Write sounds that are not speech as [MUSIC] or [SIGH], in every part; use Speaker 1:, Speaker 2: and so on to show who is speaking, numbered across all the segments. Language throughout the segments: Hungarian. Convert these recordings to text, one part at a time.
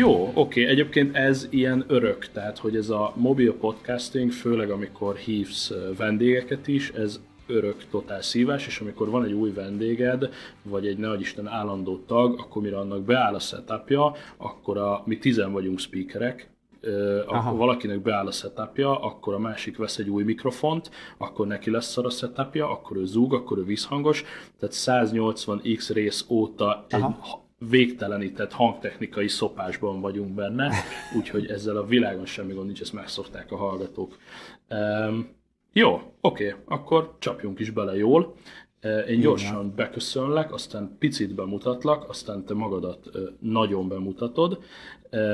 Speaker 1: Jó, oké, egyébként ez ilyen örök, tehát hogy ez a mobil podcasting, főleg amikor hívsz vendégeket is, ez örök totál szívás, és amikor van egy új vendéged, vagy egy nehogy Isten állandó tag, akkor mire annak beáll a setupja, akkor a, mi tizen vagyunk speakerek, akkor valakinek beáll a setupja, akkor a másik vesz egy új mikrofont, akkor neki lesz a setupja, akkor ő zúg, akkor ő visszhangos, tehát 180x rész óta egy Aha végtelenített hangtechnikai szopásban vagyunk benne, úgyhogy ezzel a világon semmi gond nincs, ezt megszokták a hallgatók. Um, jó, oké, akkor csapjunk is bele jól. Én gyorsan beköszönlek, aztán picit bemutatlak, aztán te magadat nagyon bemutatod,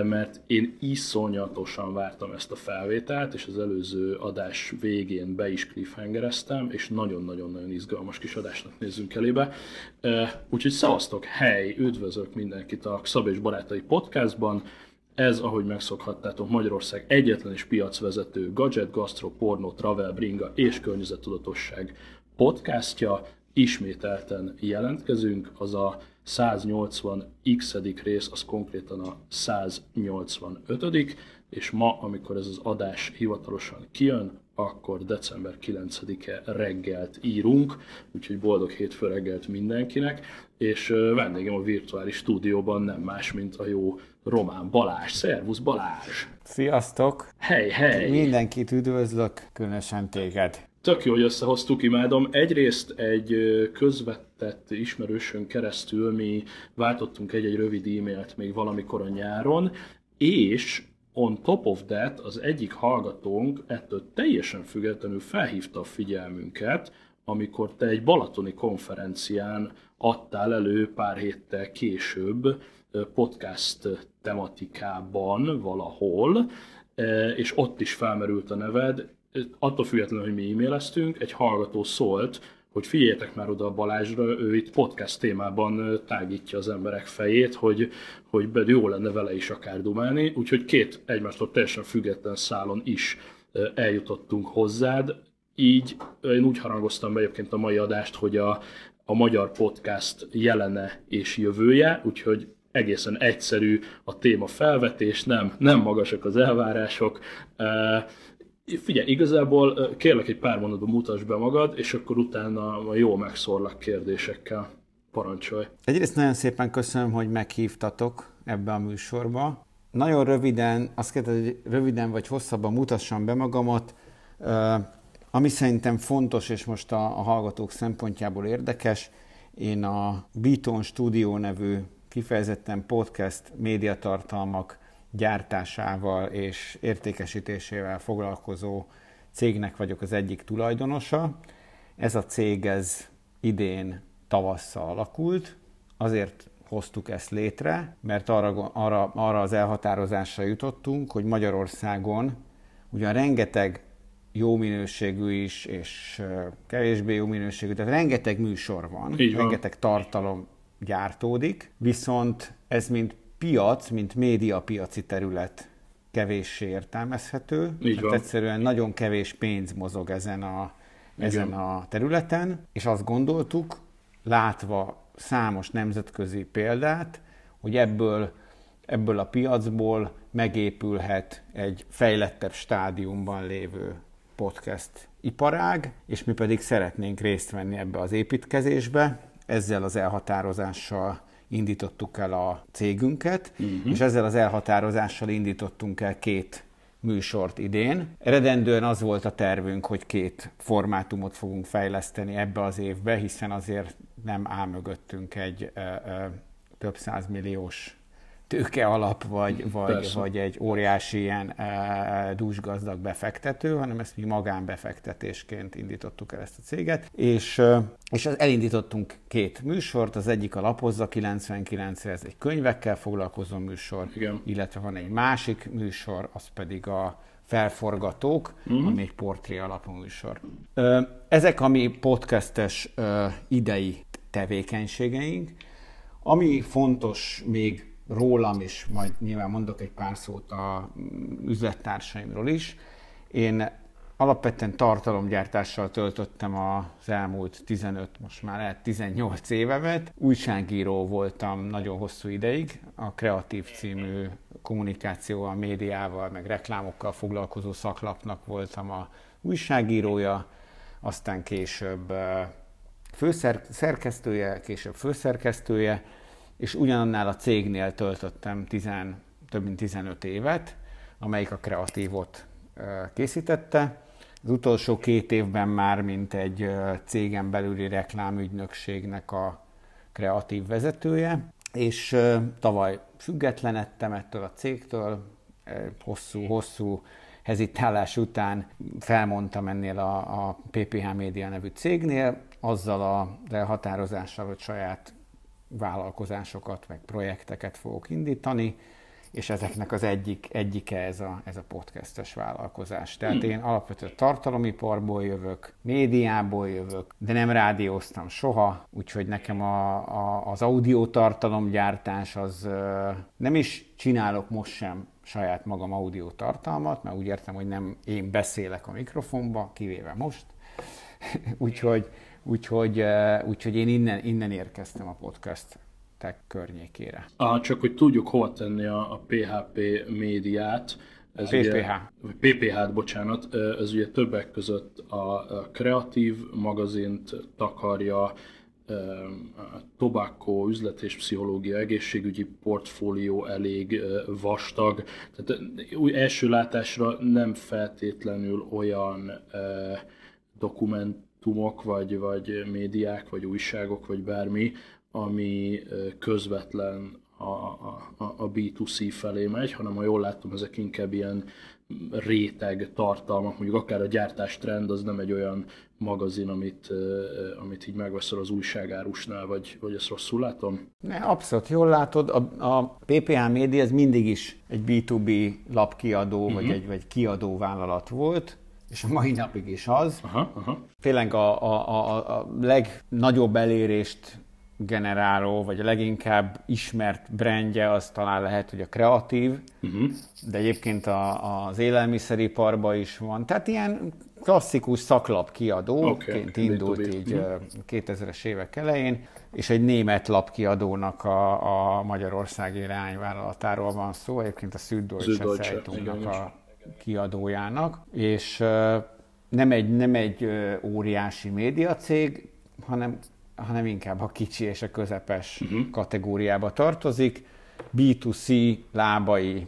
Speaker 1: mert én iszonyatosan vártam ezt a felvételt, és az előző adás végén be is cliffhangereztem, és nagyon-nagyon-nagyon izgalmas kis adásnak nézzünk elébe. Úgyhogy szavaztok, hely, üdvözlök mindenkit a Szab és Barátai podcastban, ez, ahogy megszokhattátok, Magyarország egyetlen és piacvezető gadget, gastro, porno, travel, bringa és környezettudatosság podcastja. Ismételten jelentkezünk, az a 180x rész, az konkrétan a 185 és ma, amikor ez az adás hivatalosan kijön, akkor december 9-e reggelt írunk, úgyhogy boldog hétfő reggelt mindenkinek, és vendégem a virtuális stúdióban nem más, mint a jó Román Balázs. Szervusz Balázs!
Speaker 2: Sziasztok!
Speaker 1: Hely, hely!
Speaker 2: Mindenkit üdvözlök, különösen téged.
Speaker 1: Tök jó, hogy összehoztuk, imádom. Egyrészt egy közvetett ismerősön keresztül mi váltottunk egy-egy rövid e-mailt még valamikor a nyáron, és on top of that az egyik hallgatónk ettől teljesen függetlenül felhívta a figyelmünket, amikor te egy balatoni konferencián adtál elő pár héttel később podcast tematikában valahol, és ott is felmerült a neved, attól függetlenül, hogy mi e-maileztünk, egy hallgató szólt, hogy figyeljetek már oda a Balázsra, ő itt podcast témában tágítja az emberek fejét, hogy, hogy jó lenne vele is akár dumálni, úgyhogy két egymástól teljesen független szálon is eljutottunk hozzád, így én úgy harangoztam be egyébként a mai adást, hogy a, a magyar podcast jelene és jövője, úgyhogy egészen egyszerű a téma felvetés, nem, nem magasak az elvárások. Figyelj, igazából kérlek egy pár mondatban mutasd be magad, és akkor utána jól megszorlak kérdésekkel. Parancsolj!
Speaker 2: Egyrészt nagyon szépen köszönöm, hogy meghívtatok ebbe a műsorba. Nagyon röviden, azt kérdez, hogy röviden vagy hosszabban mutassam be magamat. Ami szerintem fontos, és most a, a hallgatók szempontjából érdekes, én a Beaton Studio nevű kifejezetten podcast médiatartalmak gyártásával és értékesítésével foglalkozó cégnek vagyok az egyik tulajdonosa. Ez a cég ez idén tavasszal alakult, azért hoztuk ezt létre, mert arra, arra, arra az elhatározásra jutottunk, hogy Magyarországon ugyan rengeteg jó minőségű is, és kevésbé jó minőségű, tehát rengeteg műsor van, Így van. rengeteg tartalom gyártódik, viszont ez mint piac, mint médiapiaci terület kevéssé értelmezhető. Így van. egyszerűen nagyon kevés pénz mozog ezen a, ezen a területen, és azt gondoltuk, látva számos nemzetközi példát, hogy ebből, ebből a piacból megépülhet egy fejlettebb stádiumban lévő podcast iparág, és mi pedig szeretnénk részt venni ebbe az építkezésbe. Ezzel az elhatározással indítottuk el a cégünket, uh-huh. és ezzel az elhatározással indítottunk el két műsort idén. Eredendően az volt a tervünk, hogy két formátumot fogunk fejleszteni ebbe az évbe, hiszen azért nem áll mögöttünk egy ö, ö, több százmilliós tőke alap, vagy, vagy, vagy egy óriási ilyen e, dúsgazdag befektető, hanem ezt mi magánbefektetésként indítottuk el ezt a céget, és, és elindítottunk két műsort, az egyik a Lapozza 99 ez egy könyvekkel foglalkozó műsor, Igen. illetve van egy másik műsor, az pedig a Felforgatók, uh-huh. ami egy portré alapú műsor. Ezek a mi podcastes idei tevékenységeink, ami fontos még rólam, és majd nyilván mondok egy pár szót a üzlettársaimról is. Én alapvetően tartalomgyártással töltöttem az elmúlt 15, most már lehet 18 évemet. Újságíró voltam nagyon hosszú ideig, a Kreatív című kommunikációval, médiával, meg reklámokkal foglalkozó szaklapnak voltam a újságírója, aztán később főszerkesztője, később főszerkesztője, és ugyanannál a cégnél töltöttem tizen, több mint 15 évet, amelyik a kreatívot készítette. Az utolsó két évben már, mint egy cégen belüli reklámügynökségnek a kreatív vezetője, és tavaly függetlenedtem ettől a cégtől, hosszú-hosszú hezitálás után felmondtam ennél a, a PPH Média nevű cégnél, azzal a elhatározással, hogy saját vállalkozásokat, meg projekteket fogok indítani, és ezeknek az egyik, egyike ez a, ez a podcastes vállalkozás. Tehát én alapvetően tartalomiparból jövök, médiából jövök, de nem rádióztam soha, úgyhogy nekem a, a, az audio tartalomgyártás az nem is csinálok most sem saját magam audio tartalmat, mert úgy értem, hogy nem én beszélek a mikrofonba, kivéve most. [LAUGHS] úgyhogy, úgyhogy, úgyhogy én innen, innen érkeztem a podcast tech környékére.
Speaker 1: Ah, csak hogy tudjuk hova tenni a, a PHP médiát.
Speaker 2: Ez PPH.
Speaker 1: Ugye, PPH-t, bocsánat, ez ugye többek között a, kreatív magazint takarja, tobacco, üzlet és pszichológia, egészségügyi portfólió elég vastag. Tehát új első látásra nem feltétlenül olyan dokumentumok, vagy, vagy médiák, vagy újságok, vagy bármi, ami közvetlen a, a, a B2C felé megy, hanem ha jól látom, ezek inkább ilyen réteg tartalmak, mondjuk akár a gyártás trend, az nem egy olyan magazin, amit, amit így megveszel az újságárusnál, vagy, vagy ezt rosszul látom?
Speaker 2: Ne, abszolút jól látod. A, a PPA Media ez mindig is egy B2B lapkiadó, uh-huh. vagy mhm. egy vagy kiadó vállalat volt, és a mai napig is az.
Speaker 1: Aha, aha.
Speaker 2: Tényleg a, a, a, a legnagyobb elérést generáló, vagy a leginkább ismert brandje az talán lehet, hogy a kreatív, uh-huh. de egyébként a, az élelmiszeriparban is van. Tehát ilyen klasszikus szaklap kiadóként okay. indult B2B. így uh-huh. 2000-es évek elején, és egy német lapkiadónak a, a Magyarországi irányvállalatáról van szó, egyébként a Süddeutsche Zeitungnak a kiadójának, és nem egy, nem egy óriási médiacég, hanem hanem inkább a kicsi és a közepes uh-huh. kategóriába tartozik. B2C lábai,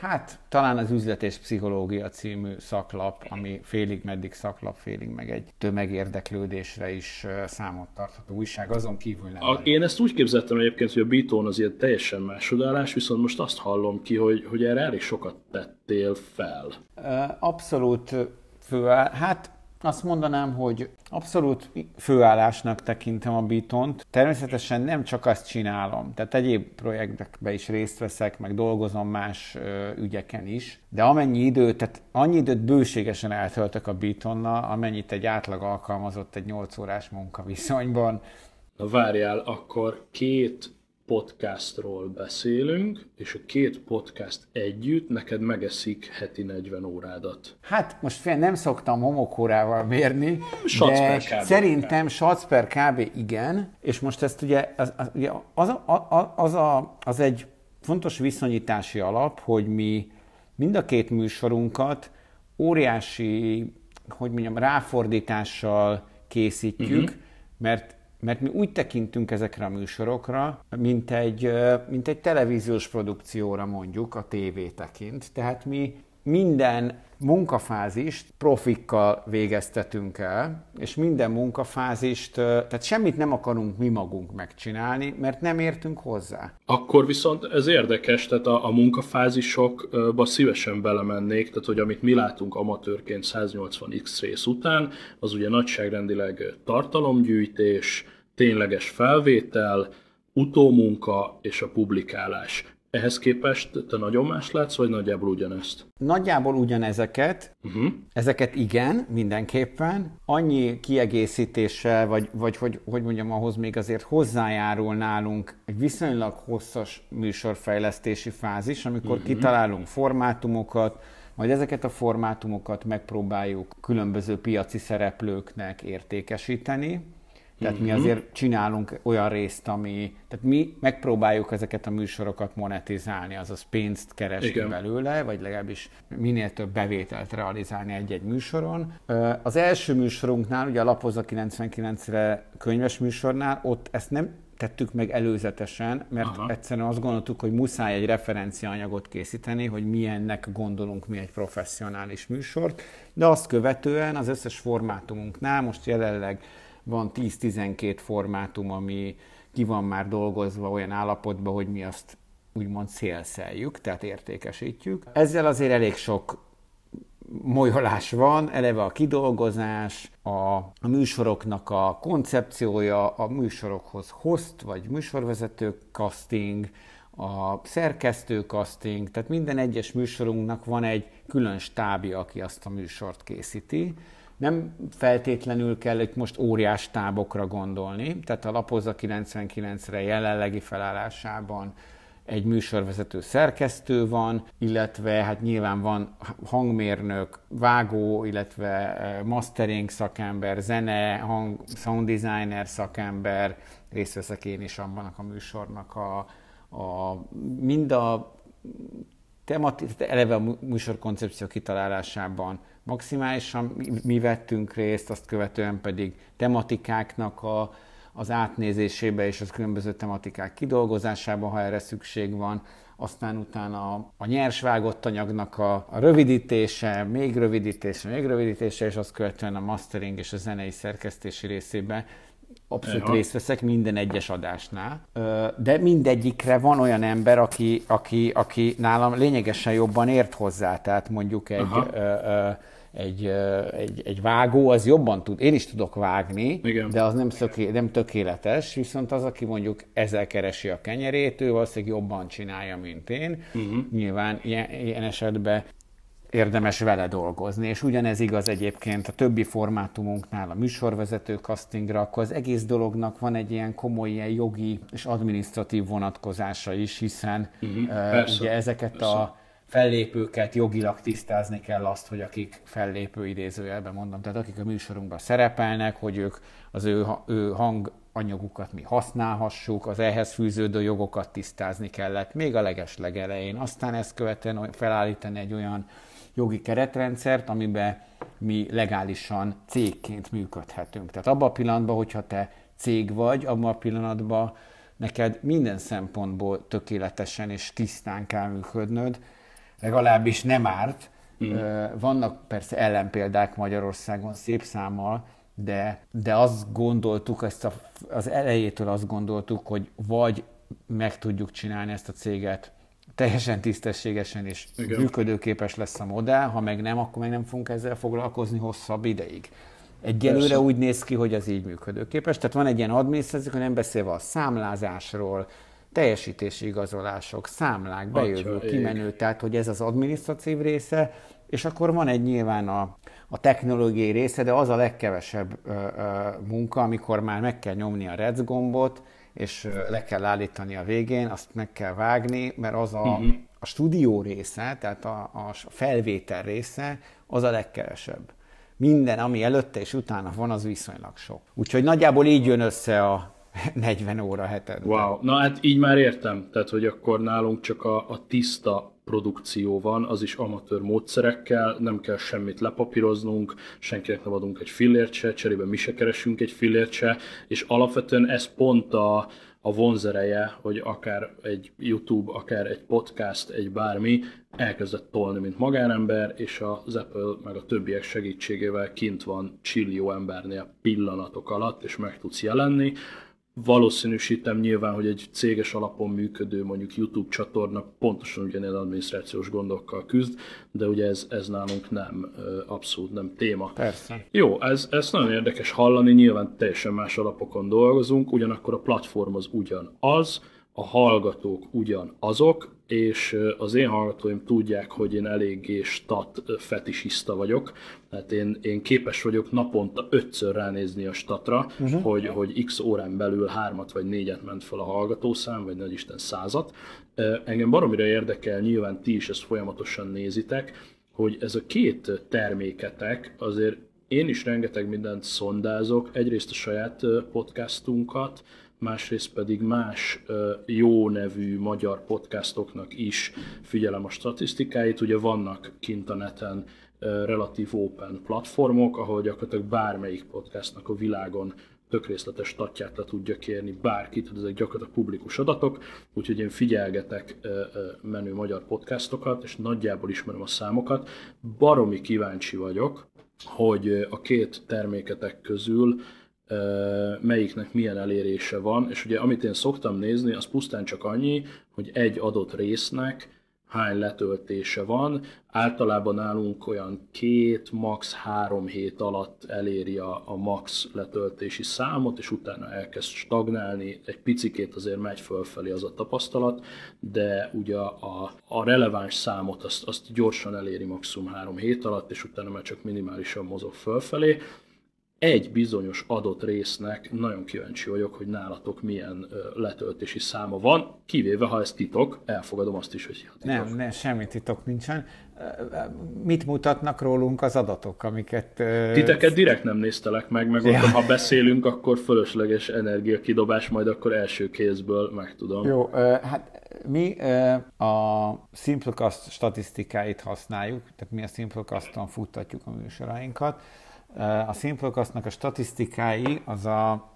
Speaker 2: hát talán az üzlet és pszichológia című szaklap, ami félig meddig szaklap, félig meg egy tömegérdeklődésre is számot tartható újság, azon kívül nem.
Speaker 1: A, én ezt úgy képzeltem egyébként, hogy a Bitón az ilyen teljesen másodállás, viszont most azt hallom ki, hogy, hogy erre elég sokat tettél fel.
Speaker 2: Abszolút fő, hát azt mondanám, hogy abszolút főállásnak tekintem a Bitont. Természetesen nem csak azt csinálom, tehát egyéb projektekbe is részt veszek, meg dolgozom más ügyeken is, de amennyi időt, tehát annyi időt bőségesen eltöltök a Bitonnal, amennyit egy átlag alkalmazott egy 8 órás munkaviszonyban.
Speaker 1: Na várjál, akkor két podcastról beszélünk, és a két podcast együtt neked megeszik heti 40 órádat.
Speaker 2: Hát most fél nem szoktam homokórával mérni, Satz de kb. szerintem satz per kb. igen, és most ezt ugye az, az, az, az, az, a, az egy fontos viszonyítási alap, hogy mi mind a két műsorunkat óriási, hogy mondjam, ráfordítással készítjük, uh-huh. mert mert mi úgy tekintünk ezekre a műsorokra, mint egy, mint egy televíziós produkcióra mondjuk a tévé tekint. Tehát mi minden munkafázist profikkal végeztetünk el, és minden munkafázist, tehát semmit nem akarunk mi magunk megcsinálni, mert nem értünk hozzá.
Speaker 1: Akkor viszont ez érdekes, tehát a, a munkafázisokba szívesen belemennék, tehát hogy amit mi látunk amatőrként 180x rész után, az ugye nagyságrendileg tartalomgyűjtés, tényleges felvétel, utómunka és a publikálás. Ehhez képest te nagyon más látsz, vagy nagyjából ugyanezt?
Speaker 2: Nagyjából ugyanezeket. Uh-huh. Ezeket igen, mindenképpen. Annyi kiegészítéssel, vagy, vagy hogy, hogy mondjam, ahhoz még azért hozzájárul nálunk egy viszonylag hosszas műsorfejlesztési fázis, amikor uh-huh. kitalálunk formátumokat, majd ezeket a formátumokat megpróbáljuk különböző piaci szereplőknek értékesíteni, Tehát mm-hmm. mi azért csinálunk olyan részt, ami, tehát mi megpróbáljuk ezeket a műsorokat monetizálni, azaz pénzt keresni Igen. belőle, vagy legalábbis minél több bevételt realizálni egy-egy műsoron. Az első műsorunknál, ugye a Lapozza 99-re könyves műsornál, ott ezt nem tettük meg előzetesen, mert Aha. egyszerűen azt gondoltuk, hogy muszáj egy referenciaanyagot készíteni, hogy milyennek gondolunk mi egy professzionális műsort, de azt követően az összes formátumunknál most jelenleg van 10-12 formátum, ami ki van már dolgozva olyan állapotban, hogy mi azt úgymond szélszeljük, tehát értékesítjük. Ezzel azért elég sok molyolás van, eleve a kidolgozás, a, a műsoroknak a koncepciója, a műsorokhoz host vagy műsorvezető casting, a szerkesztő casting, tehát minden egyes műsorunknak van egy külön stábja, aki azt a műsort készíti. Nem feltétlenül kell itt most óriás tábokra gondolni, tehát a Lapozza 99-re jelenlegi felállásában egy műsorvezető szerkesztő van, illetve hát nyilván van hangmérnök, vágó, illetve eh, mastering szakember, zene, hang, sound designer szakember, részt veszek én is abban a műsornak a, a mind a temati, eleve a műsor koncepció kitalálásában maximálisan mi vettünk részt, azt követően pedig tematikáknak a, az átnézésébe és az különböző tematikák kidolgozásába, ha erre szükség van, aztán utána a nyers vágott anyagnak a, a rövidítése, még rövidítése, még rövidítése, és azt követően a mastering és a zenei szerkesztési részében abszolút Eha. részt veszek minden egyes adásnál, de mindegyikre van olyan ember, aki, aki, aki nálam lényegesen jobban ért hozzá, tehát mondjuk egy egy, egy, egy vágó az jobban tud, én is tudok vágni, Igen. de az nem, szöké, nem tökéletes, viszont az, aki mondjuk ezzel keresi a kenyerét, ő valószínűleg jobban csinálja, mint én. Uh-huh. Nyilván ilyen, ilyen esetben érdemes vele dolgozni, és ugyanez igaz egyébként a többi formátumunknál, a műsorvezető castingra, akkor az egész dolognak van egy ilyen komoly ilyen jogi és adminisztratív vonatkozása is, hiszen uh-huh. uh, ugye ezeket persze. a fellépőket jogilag tisztázni kell azt, hogy akik fellépő idézőjelben mondom, tehát akik a műsorunkban szerepelnek, hogy ők az ő, ő hang anyagukat mi használhassuk, az ehhez fűződő jogokat tisztázni kellett még a leges legelején. Aztán ezt követően felállítani egy olyan jogi keretrendszert, amiben mi legálisan cégként működhetünk. Tehát abban a pillanatban, hogyha te cég vagy, abban a pillanatban neked minden szempontból tökéletesen és tisztán kell működnöd, legalábbis nem árt. Mm. Vannak persze ellenpéldák Magyarországon szép számmal, de, de azt gondoltuk, ezt a, az elejétől azt gondoltuk, hogy vagy meg tudjuk csinálni ezt a céget teljesen tisztességesen és Igen. működőképes lesz a modell, ha meg nem, akkor meg nem fogunk ezzel foglalkozni hosszabb ideig. Egyelőre Persze. úgy néz ki, hogy ez így működőképes. Tehát van egy ilyen adminisztráció, hogy nem beszélve a számlázásról, teljesítési igazolások, számlák, bejövő, Atya, kimenő, ég. tehát hogy ez az adminisztratív része, és akkor van egy nyilván a, a technológiai része, de az a legkevesebb ö, ö, munka, amikor már meg kell nyomni a rec gombot, és le kell állítani a végén, azt meg kell vágni, mert az a, uh-huh. a stúdió része, tehát a, a felvétel része, az a legkevesebb. Minden, ami előtte és utána van, az viszonylag sok. Úgyhogy nagyjából így jön össze a, [LAUGHS] 40 óra hetente.
Speaker 1: Wow, na hát így már értem, tehát hogy akkor nálunk csak a, a tiszta produkció van, az is amatőr módszerekkel, nem kell semmit lepapíroznunk, senkinek nem adunk egy fillért se, cserébe mi se keresünk egy fillért se, és alapvetően ez pont a, a vonzereje, hogy akár egy YouTube, akár egy podcast, egy bármi elkezdett tolni, mint magánember, és az Apple meg a többiek segítségével kint van csillió embernél pillanatok alatt, és meg tudsz jelenni valószínűsítem nyilván, hogy egy céges alapon működő mondjuk YouTube csatorna pontosan ugyanilyen adminisztrációs gondokkal küzd, de ugye ez, ez nálunk nem, abszolút nem téma.
Speaker 2: Persze.
Speaker 1: Jó, ez, ez nagyon érdekes hallani, nyilván teljesen más alapokon dolgozunk, ugyanakkor a platform az ugyanaz, a hallgatók ugyanazok, és az én hallgatóim tudják, hogy én eléggé stat fetisista vagyok, tehát én, én képes vagyok naponta ötször ránézni a statra, uh-huh. hogy, hogy x órán belül hármat vagy négyet ment fel a hallgatószám, vagy nagy Isten százat. Engem baromira érdekel, nyilván ti is ezt folyamatosan nézitek, hogy ez a két terméketek azért én is rengeteg mindent szondázok, egyrészt a saját podcastunkat, másrészt pedig más jó nevű magyar podcastoknak is figyelem a statisztikáit. Ugye vannak kint a neten relatív open platformok, ahol gyakorlatilag bármelyik podcastnak a világon tök részletes statját le tudja kérni bárkit, ezek gyakorlatilag publikus adatok, úgyhogy én figyelgetek menő magyar podcastokat, és nagyjából ismerem a számokat. Baromi kíváncsi vagyok, hogy a két terméketek közül melyiknek milyen elérése van, és ugye amit én szoktam nézni, az pusztán csak annyi, hogy egy adott résznek hány letöltése van. Általában nálunk olyan két, max. három hét alatt eléri a, a max letöltési számot, és utána elkezd stagnálni, egy picikét azért megy fölfelé az a tapasztalat, de ugye a, a releváns számot azt, azt gyorsan eléri maximum három hét alatt, és utána már csak minimálisan mozog fölfelé egy bizonyos adott résznek nagyon kíváncsi vagyok, hogy nálatok milyen letöltési száma van, kivéve ha ez titok, elfogadom azt is, hogy titok.
Speaker 2: Nem, nem, semmi titok nincsen. Mit mutatnak rólunk az adatok, amiket...
Speaker 1: Titeket direkt nem néztelek meg, meg ja. ha beszélünk, akkor fölösleges energiakidobás, majd akkor első kézből megtudom.
Speaker 2: Jó, hát mi a Simplecast statisztikáit használjuk, tehát mi a Simplecaston futtatjuk a műsorainkat, a Simplecastnak a statisztikái az a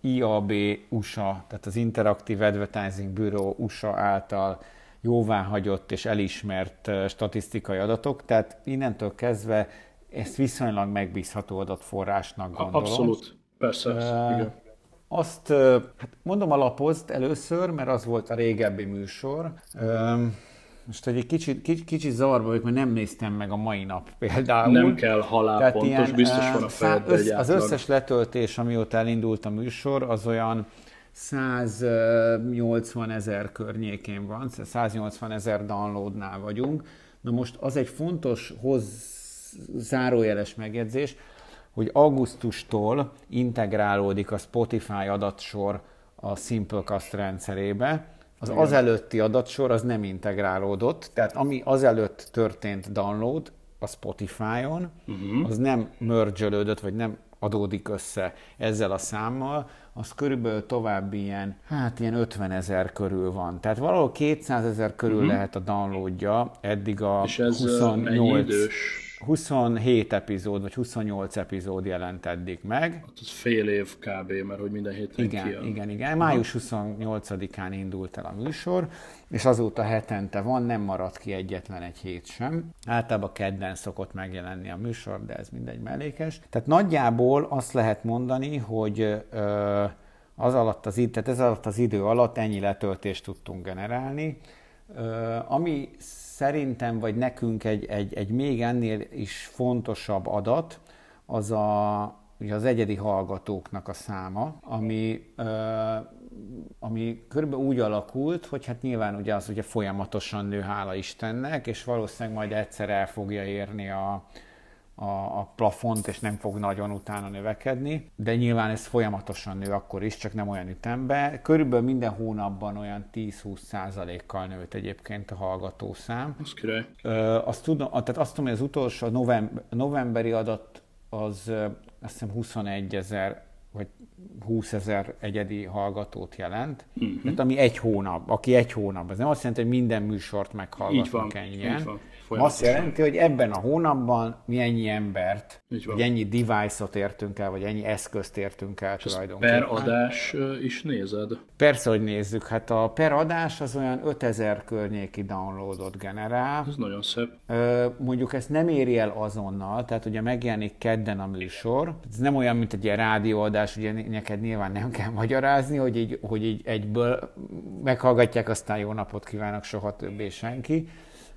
Speaker 2: IAB USA, tehát az Interactive Advertising Bureau USA által jóváhagyott és elismert statisztikai adatok, tehát innentől kezdve ezt viszonylag megbízható adatforrásnak gondolom.
Speaker 1: Abszolút, persze, uh, igen.
Speaker 2: Azt, hát mondom alapozd először, mert az volt a régebbi műsor. Most egy kicsit, kicsit, kicsit zavarba vagyok, mert nem néztem meg a mai nap például.
Speaker 1: Nem kell halálpontos, ilyen, biztos van a fejedben
Speaker 2: össz, Az összes letöltés, amióta elindult a műsor, az olyan 180 ezer környékén van, 180 ezer downloadnál vagyunk. Na most az egy fontos hoz zárójeles megjegyzés, hogy augusztustól integrálódik a Spotify adatsor a Simplecast rendszerébe, az Igen. azelőtti adatsor az nem integrálódott, tehát ami azelőtt történt download a Spotify-on, uh-huh. az nem mergelődött, vagy nem adódik össze ezzel a számmal, az körülbelül további ilyen, hát ilyen 50 ezer körül van. Tehát valahol 200 ezer körül uh-huh. lehet a downloadja, eddig a
Speaker 1: És ez 28... idős?
Speaker 2: 27 epizód, vagy 28 epizód jelent eddig meg.
Speaker 1: Hát ez fél év kb., mert hogy minden héten
Speaker 2: Igen, kijön. igen, igen. Május 28-án indult el a műsor, és azóta hetente van, nem maradt ki egyetlen egy hét sem. Általában kedden szokott megjelenni a műsor, de ez mindegy mellékes. Tehát nagyjából azt lehet mondani, hogy ö, az alatt az, tehát ez alatt az idő alatt ennyi letöltést tudtunk generálni, ö, ami szerintem, vagy nekünk egy, egy, egy még ennél is fontosabb adat, az a, ugye az egyedi hallgatóknak a száma, ami, ö, ami körülbelül úgy alakult, hogy hát nyilván ugye az ugye folyamatosan nő, hála Istennek, és valószínűleg majd egyszer el fogja érni a, a, a plafont, és nem fog nagyon utána növekedni, de nyilván ez folyamatosan nő akkor is, csak nem olyan ütemben. Körülbelül minden hónapban olyan 10-20 százalékkal nőtt egyébként a hallgatószám.
Speaker 1: Az király.
Speaker 2: azt tudom, tehát azt tudom, hogy az utolsó november, novemberi adat az azt hiszem 21 ezer vagy 20 ezer egyedi hallgatót jelent, uh-huh. tehát ami egy hónap, aki egy hónap, ez nem azt jelenti, hogy minden műsort meghallgatnak ennyien. Így van. Azt jelenti, hogy ebben a hónapban mi ennyi embert, vagy ennyi device-ot értünk el, vagy ennyi eszközt értünk el
Speaker 1: És tulajdonképpen. per adás is nézed?
Speaker 2: Persze, hogy nézzük. Hát a per adás az olyan 5000 környéki downloadot generál.
Speaker 1: Ez nagyon szép.
Speaker 2: Mondjuk ezt nem éri el azonnal, tehát ugye megjelenik kedden a műsor. Ez nem olyan, mint egy ilyen rádióadás, ugye neked nyilván nem kell magyarázni, hogy így, hogy így egyből meghallgatják, aztán jó napot kívánok, soha többé senki.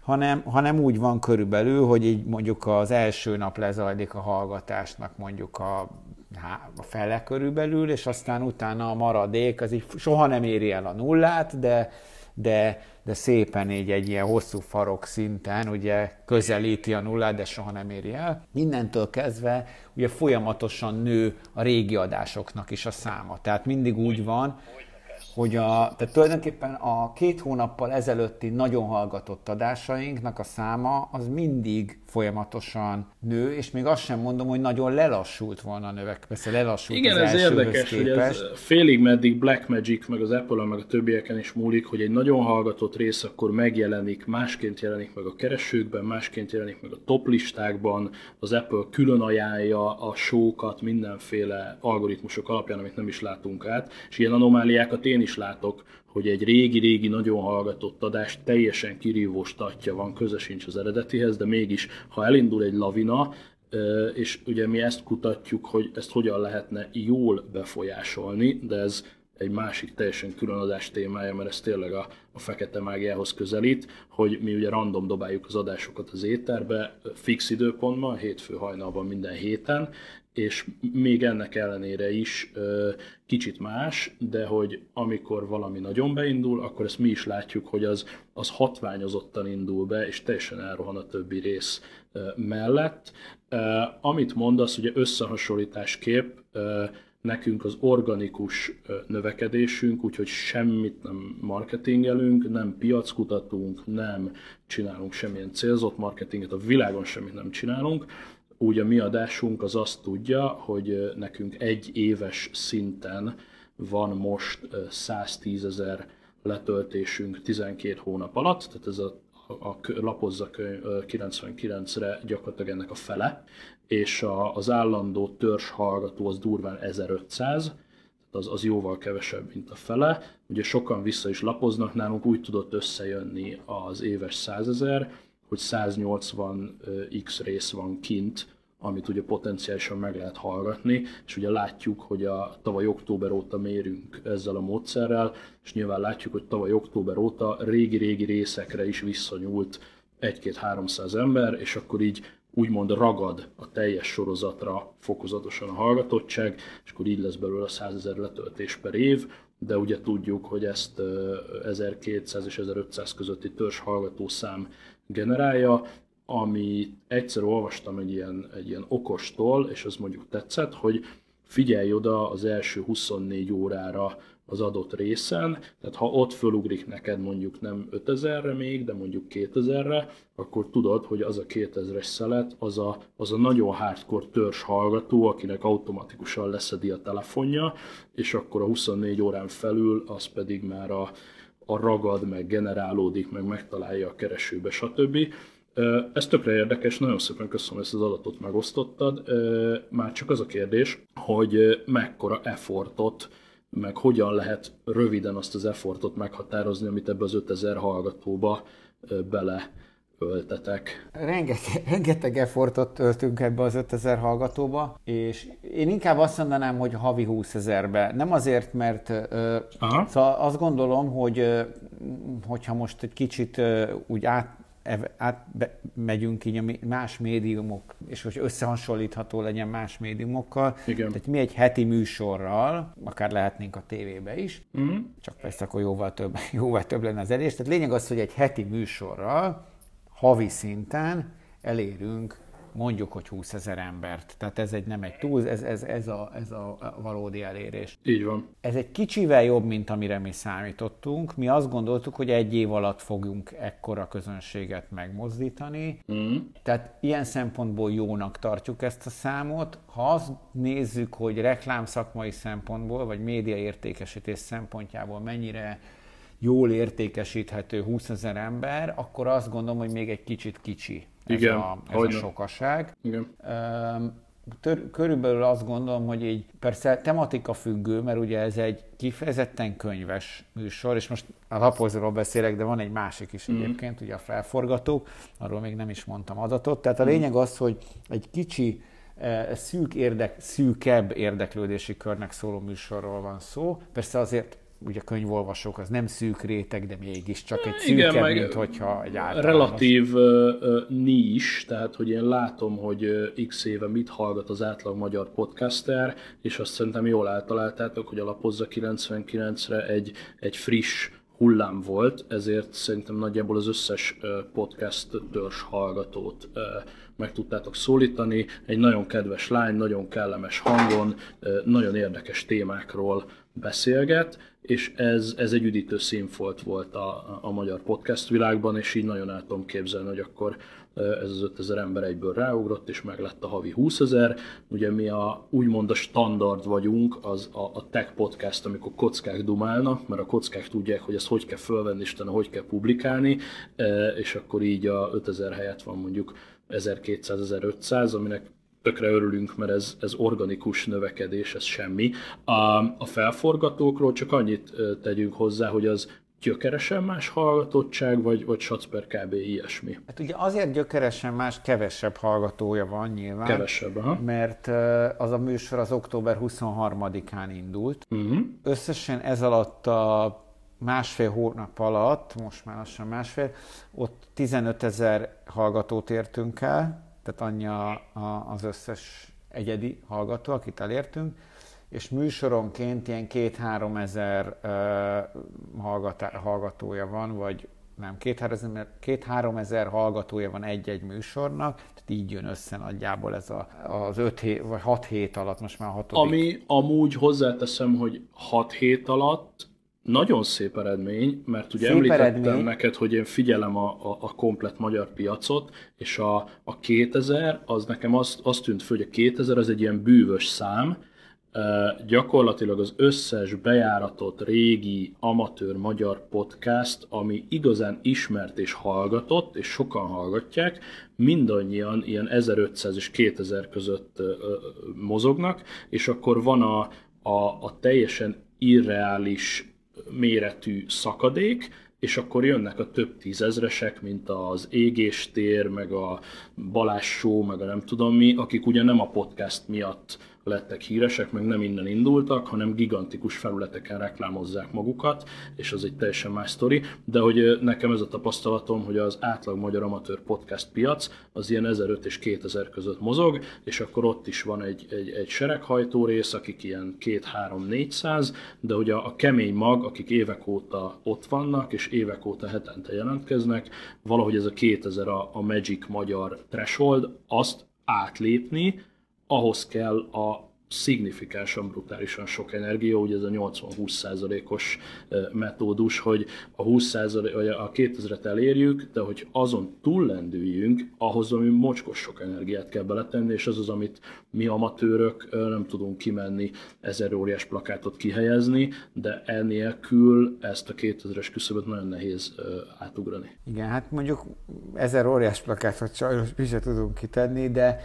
Speaker 2: Hanem, hanem úgy van körülbelül, hogy így mondjuk az első nap lezajlik a hallgatásnak mondjuk a, a fele körülbelül, és aztán utána a maradék, az így soha nem éri el a nullát, de, de, de szépen így egy ilyen hosszú farok szinten ugye közelíti a nullát, de soha nem éri el. Mindentől kezdve ugye folyamatosan nő a régi adásoknak is a száma. Tehát mindig úgy van, hogy a, tehát tulajdonképpen a két hónappal ezelőtti nagyon hallgatott adásainknak a száma az mindig folyamatosan nő, és még azt sem mondom, hogy nagyon lelassult volna a növek. Persze lelassult
Speaker 1: Igen,
Speaker 2: az
Speaker 1: ez érdekes,
Speaker 2: képest.
Speaker 1: hogy ez félig meddig Black Magic, meg az apple meg a többieken is múlik, hogy egy nagyon hallgatott rész akkor megjelenik, másként jelenik meg a keresőkben, másként jelenik meg a top listákban, az Apple külön ajánlja a sókat mindenféle algoritmusok alapján, amit nem is látunk át, és ilyen anomáliákat én is látok, hogy egy régi-régi, nagyon hallgatott adás teljesen kirívó statja van, köze sincs az eredetihez, de mégis, ha elindul egy lavina, és ugye mi ezt kutatjuk, hogy ezt hogyan lehetne jól befolyásolni, de ez egy másik teljesen külön adás témája, mert ez tényleg a, a fekete mágiához közelít, hogy mi ugye random dobáljuk az adásokat az éterbe, fix időpontban, hétfő hajnalban minden héten, és még ennek ellenére is kicsit más, de hogy amikor valami nagyon beindul, akkor ezt mi is látjuk, hogy az, az hatványozottan indul be, és teljesen elrohan a többi rész mellett. Amit mondasz, ugye összehasonlításképp nekünk az organikus növekedésünk, úgyhogy semmit nem marketingelünk, nem piackutatunk, nem csinálunk semmilyen célzott marketinget, a világon semmit nem csinálunk, úgy a mi adásunk az azt tudja, hogy nekünk egy éves szinten van most 110 ezer letöltésünk 12 hónap alatt, tehát ez a, a lapozza 99-re gyakorlatilag ennek a fele, és a, az állandó törzs hallgató az durván 1500, az, az jóval kevesebb, mint a fele. Ugye sokan vissza is lapoznak, nálunk úgy tudott összejönni az éves 100 ezer, hogy 180 x rész van kint, amit ugye potenciálisan meg lehet hallgatni, és ugye látjuk, hogy a tavaly október óta mérünk ezzel a módszerrel, és nyilván látjuk, hogy tavaly október óta régi-régi részekre is visszanyúlt egy-két-háromszáz ember, és akkor így úgymond ragad a teljes sorozatra fokozatosan a hallgatottság, és akkor így lesz belőle 100 ezer letöltés per év, de ugye tudjuk, hogy ezt 1200 és 1500 közötti törzs hallgató szám generálja, ami egyszer olvastam egy ilyen, egy ilyen okostól, és az mondjuk tetszett, hogy figyelj oda az első 24 órára az adott részen, tehát ha ott fölugrik neked mondjuk nem 5000-re még, de mondjuk 2000-re, akkor tudod, hogy az a 2000-es szelet, az a, az a nagyon hardcore törzs hallgató, akinek automatikusan leszedi a telefonja, és akkor a 24 órán felül az pedig már a, a ragad, meg generálódik, meg megtalálja a keresőbe, stb. Ez tökre érdekes, nagyon szépen köszönöm, ezt az adatot megosztottad. Már csak az a kérdés, hogy mekkora effortot, meg hogyan lehet röviden azt az effortot meghatározni, amit ebbe az 5000 hallgatóba bele öltetek.
Speaker 2: Rengeteg, rengeteg effortot töltünk ebbe az 5000 hallgatóba, és én inkább azt mondanám, hogy havi 20 ezerbe. Nem azért, mert Aha. szóval azt gondolom, hogy hogyha most egy kicsit úgy át, átmegyünk így más médiumok, és hogy összehasonlítható legyen más médiumokkal. Igen. Tehát mi egy heti műsorral, akár lehetnénk a tévébe is, uh-huh. csak persze akkor jóval több, [LAUGHS] jóval több lenne az elés. Tehát lényeg az, hogy egy heti műsorral, havi szinten elérünk mondjuk, hogy 20 ezer embert. Tehát ez egy nem egy túl, ez, ez, ez, a, ez a valódi elérés.
Speaker 1: Így van.
Speaker 2: Ez egy kicsivel jobb, mint amire mi számítottunk. Mi azt gondoltuk, hogy egy év alatt fogunk ekkora közönséget megmozdítani. Mm. Tehát ilyen szempontból jónak tartjuk ezt a számot. Ha azt nézzük, hogy reklám szakmai szempontból, vagy média értékesítés szempontjából mennyire jól értékesíthető 20 ezer ember, akkor azt gondolom, hogy még egy kicsit kicsi ez, Igen, a, ez a sokaság. Igen. Tör, körülbelül azt gondolom, hogy így persze tematika függő, mert ugye ez egy kifejezetten könyves műsor, és most a lapozóról beszélek, de van egy másik is mm. egyébként, ugye a felforgatók, arról még nem is mondtam adatot. Tehát a mm. lényeg az, hogy egy kicsi szűk érdek, szűkebb érdeklődési körnek szóló műsorról van szó. Persze azért ugye könyvolvasók, az nem szűk réteg, de mégiscsak egy szűkebb, Igen, mint hogyha egy általános.
Speaker 1: Relatív uh, nis, tehát hogy én látom, hogy uh, x éve mit hallgat az átlag magyar podcaster, és azt szerintem jól eltaláltátok, hogy alapozza 99-re egy, egy friss hullám volt, ezért szerintem nagyjából az összes podcast törzs hallgatót meg tudtátok szólítani. Egy nagyon kedves lány, nagyon kellemes hangon, nagyon érdekes témákról beszélget, és ez, ez egy üdítő színfolt volt a, a magyar podcast világban, és így nagyon el tudom képzelni, hogy akkor ez az 5000 ember egyből ráugrott, és meg lett a havi 20 ezer. Ugye mi a, úgymond a standard vagyunk, az a, a tech podcast, amikor kockák dumálnak, mert a kockák tudják, hogy ezt hogy kell fölvenni, és hogy kell publikálni, és akkor így a 5000 helyett van mondjuk 1200-1500, aminek tökre örülünk, mert ez, ez organikus növekedés, ez semmi. A, a felforgatókról csak annyit tegyünk hozzá, hogy az gyökeresen más hallgatottság, vagy, vagy satsz per kb. ilyesmi?
Speaker 2: Hát ugye azért gyökeresen más, kevesebb hallgatója van nyilván.
Speaker 1: Kevesebb, aha.
Speaker 2: Mert az a műsor az október 23-án indult.
Speaker 1: Uh-huh.
Speaker 2: Összesen ez alatt a másfél hónap alatt, most már lassan másfél, ott 15 ezer hallgatót értünk el, tehát annyi a, a, az összes egyedi hallgató, akit elértünk, és műsoronként ilyen két-három ezer uh, hallgatója van, vagy nem, két-három ezer hallgatója van egy-egy műsornak, tehát így jön össze nagyjából ez a, az öt hét, vagy hat hét alatt, most már hatodik.
Speaker 1: Ami amúgy hozzáteszem, hogy hat hét alatt nagyon szép eredmény, mert ugye szép említettem eredmény. neked, hogy én figyelem a, a, a komplet magyar piacot, és a, a 2000, az nekem azt, azt tűnt föl, hogy a 2000 az egy ilyen bűvös szám, Uh, gyakorlatilag az összes bejáratott régi amatőr magyar podcast, ami igazán ismert és hallgatott, és sokan hallgatják, mindannyian ilyen 1500 és 2000 között uh, mozognak, és akkor van a, a, a teljesen irreális méretű szakadék, és akkor jönnek a több tízezresek, mint az Égéstér, meg a Balázs Show, meg a nem tudom mi, akik ugye nem a podcast miatt lettek híresek, meg nem innen indultak, hanem gigantikus felületeken reklámozzák magukat, és az egy teljesen más sztori, de hogy nekem ez a tapasztalatom, hogy az átlag magyar amatőr podcast piac az ilyen 1005 és 2000 között mozog, és akkor ott is van egy, egy, egy sereghajtó rész, akik ilyen 2-3-400, de hogy a, a kemény mag, akik évek óta ott vannak, és évek óta hetente jelentkeznek, valahogy ez a 2000 a, a Magic magyar threshold, azt átlépni, ahhoz kell a szignifikánsan, brutálisan sok energia, ugye ez a 80-20 százalékos metódus, hogy a 20 százalék, vagy a 2000-et elérjük, de hogy azon túllendüljünk, ahhoz ami mocskos sok energiát kell beletenni, és az az, amit mi amatőrök nem tudunk kimenni ezer óriás plakátot kihelyezni, de ennélkül ezt a 2000-es küszöböt nagyon nehéz átugrani.
Speaker 2: Igen, hát mondjuk ezer óriás plakátot sajnos mi tudunk kitenni, de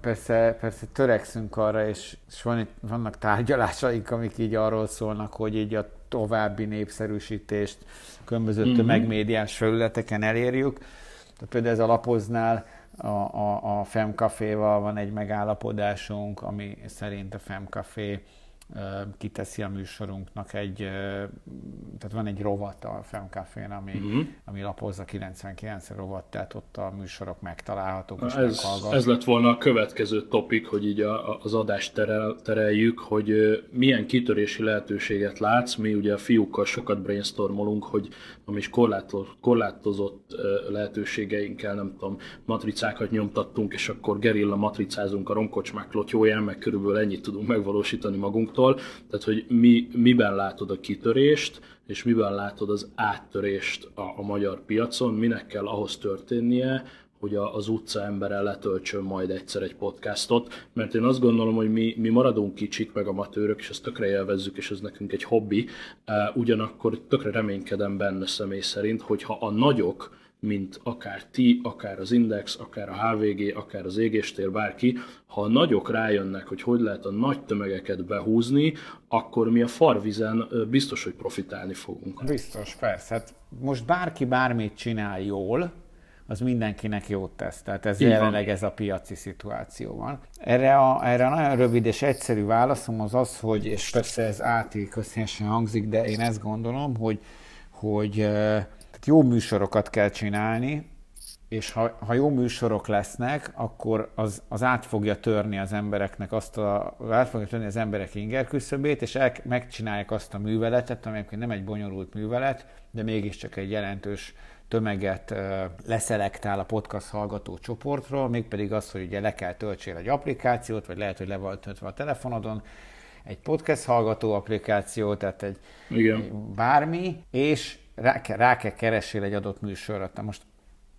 Speaker 2: Persze, persze törekszünk arra, és, és van, vannak tárgyalásaink, amik így arról szólnak, hogy így a további népszerűsítést különböző uh-huh. tömegmédiás felületeken elérjük. Tehát például ez a lapoznál a, a, a Femcaféval van egy megállapodásunk, ami szerint a Femcafé kiteszi a műsorunknak egy, tehát van egy rovat a Femcafén, ami, uh-huh. ami lapozza 99 rovat, tehát ott a műsorok megtalálhatók és
Speaker 1: ez, ez lett volna a következő topik, hogy így a, az adást terel, tereljük, hogy milyen kitörési lehetőséget látsz. Mi ugye a fiúkkal sokat brainstormolunk, hogy ami is korlátozott lehetőségeinkkel, nem tudom, matricákat nyomtattunk, és akkor gerilla matricázunk a romkocsmák lotyóján, meg körülbelül ennyit tudunk megvalósítani magunktól. Tehát, hogy mi, miben látod a kitörést, és miben látod az áttörést a, a magyar piacon, minek kell ahhoz történnie, hogy az utca embere letöltsön majd egyszer egy podcastot, mert én azt gondolom, hogy mi, mi maradunk kicsik, meg amatőrök, és ezt tökre élvezzük, és ez nekünk egy hobbi, ugyanakkor tökre reménykedem benne személy szerint, hogyha a nagyok, mint akár ti, akár az Index, akár a HVG, akár az Égéstér, bárki, ha a nagyok rájönnek, hogy hogy lehet a nagy tömegeket behúzni, akkor mi a farvizen biztos, hogy profitálni fogunk.
Speaker 2: Biztos, persze. Hát most bárki bármit csinál jól, az mindenkinek jót tesz. Tehát ez jelenleg ez a piaci szituáció van. Erre a, erre a nagyon rövid és egyszerű válaszom az az, hogy, és persze ez átékozhésen hangzik, de én ezt gondolom, hogy, hogy tehát jó műsorokat kell csinálni, és ha, ha jó műsorok lesznek, akkor az, az át fogja törni az embereknek azt a, át fogja törni az emberek inger küszöbét, és el, megcsinálják azt a műveletet, ami nem egy bonyolult művelet, de mégiscsak egy jelentős tömeget leszelektál a podcast hallgató csoportról, mégpedig az, hogy ugye le kell töltsél egy applikációt, vagy lehet, hogy le volt töltve a telefonodon, egy podcast hallgató applikáció, tehát egy, Igen. egy bármi, és rá, rá kell keresél egy adott műsorra. Na most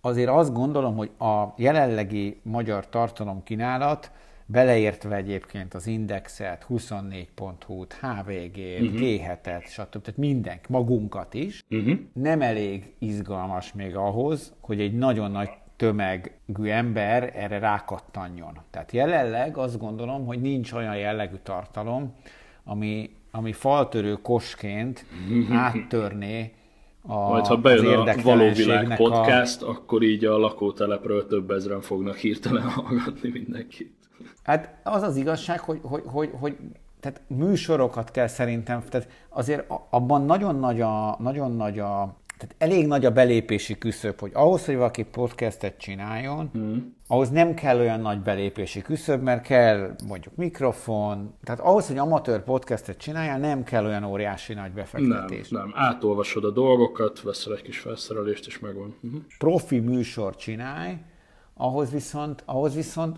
Speaker 2: azért azt gondolom, hogy a jelenlegi magyar tartalom kínálat, beleértve egyébként az Indexet, 24.hu-t, HVG-t, uh-huh. G7-et, stb. Tehát mindenki, magunkat is, uh-huh. nem elég izgalmas még ahhoz, hogy egy nagyon nagy tömegű ember erre rákattanjon. Tehát jelenleg azt gondolom, hogy nincs olyan jellegű tartalom, ami, ami faltörő kosként uh-huh. áttörné
Speaker 1: a, Majd ha bejön a Való Világ podcast, a... akkor így a lakótelepről több ezeren fognak hirtelen hallgatni mindenkit.
Speaker 2: Hát az az igazság, hogy, hogy, hogy, hogy tehát műsorokat kell szerintem, tehát azért abban nagyon nagy a, nagyon nagy a tehát elég nagy a belépési küszöb, hogy ahhoz, hogy valaki podcastet csináljon, mm. ahhoz nem kell olyan nagy belépési küszöb, mert kell mondjuk mikrofon, tehát ahhoz, hogy amatőr podcastet csináljál, nem kell olyan óriási nagy befektetés.
Speaker 1: Nem, nem. Átolvasod a dolgokat, veszel egy kis felszerelést, és megvan. Uh-huh.
Speaker 2: Profi műsor csinálj, ahhoz viszont, ahhoz viszont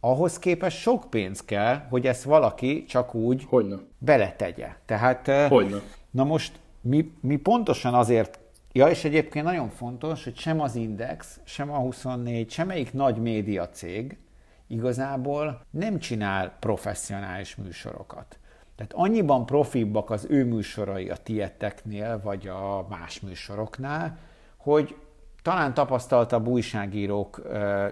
Speaker 2: ahhoz képest sok pénz kell, hogy ezt valaki csak úgy
Speaker 1: Hogyne.
Speaker 2: beletegye. Tehát,
Speaker 1: Hogyne.
Speaker 2: na most mi, mi pontosan azért Ja, és egyébként nagyon fontos, hogy sem az Index, sem a 24, semmelyik nagy média cég igazából nem csinál professzionális műsorokat. Tehát annyiban profibbak az ő műsorai a tieteknél, vagy a más műsoroknál, hogy talán tapasztaltabb újságírók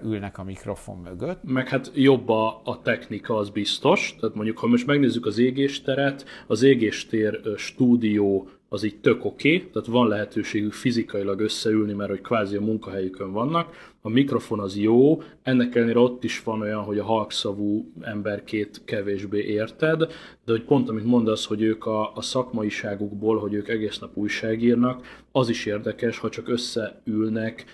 Speaker 2: ülnek a mikrofon mögött.
Speaker 1: Meg hát jobb a, a technika, az biztos. Tehát mondjuk, ha most megnézzük az égésteret, az égéstér stúdió az így tök oké, okay, tehát van lehetőségük fizikailag összeülni, mert hogy kvázi a munkahelyükön vannak. A mikrofon az jó, ennek ellenére ott is van olyan, hogy a halkszavú emberkét kevésbé érted, de hogy pont amit mondasz, hogy ők a, a szakmaiságukból, hogy ők egész nap újságírnak, az is érdekes, ha csak összeülnek,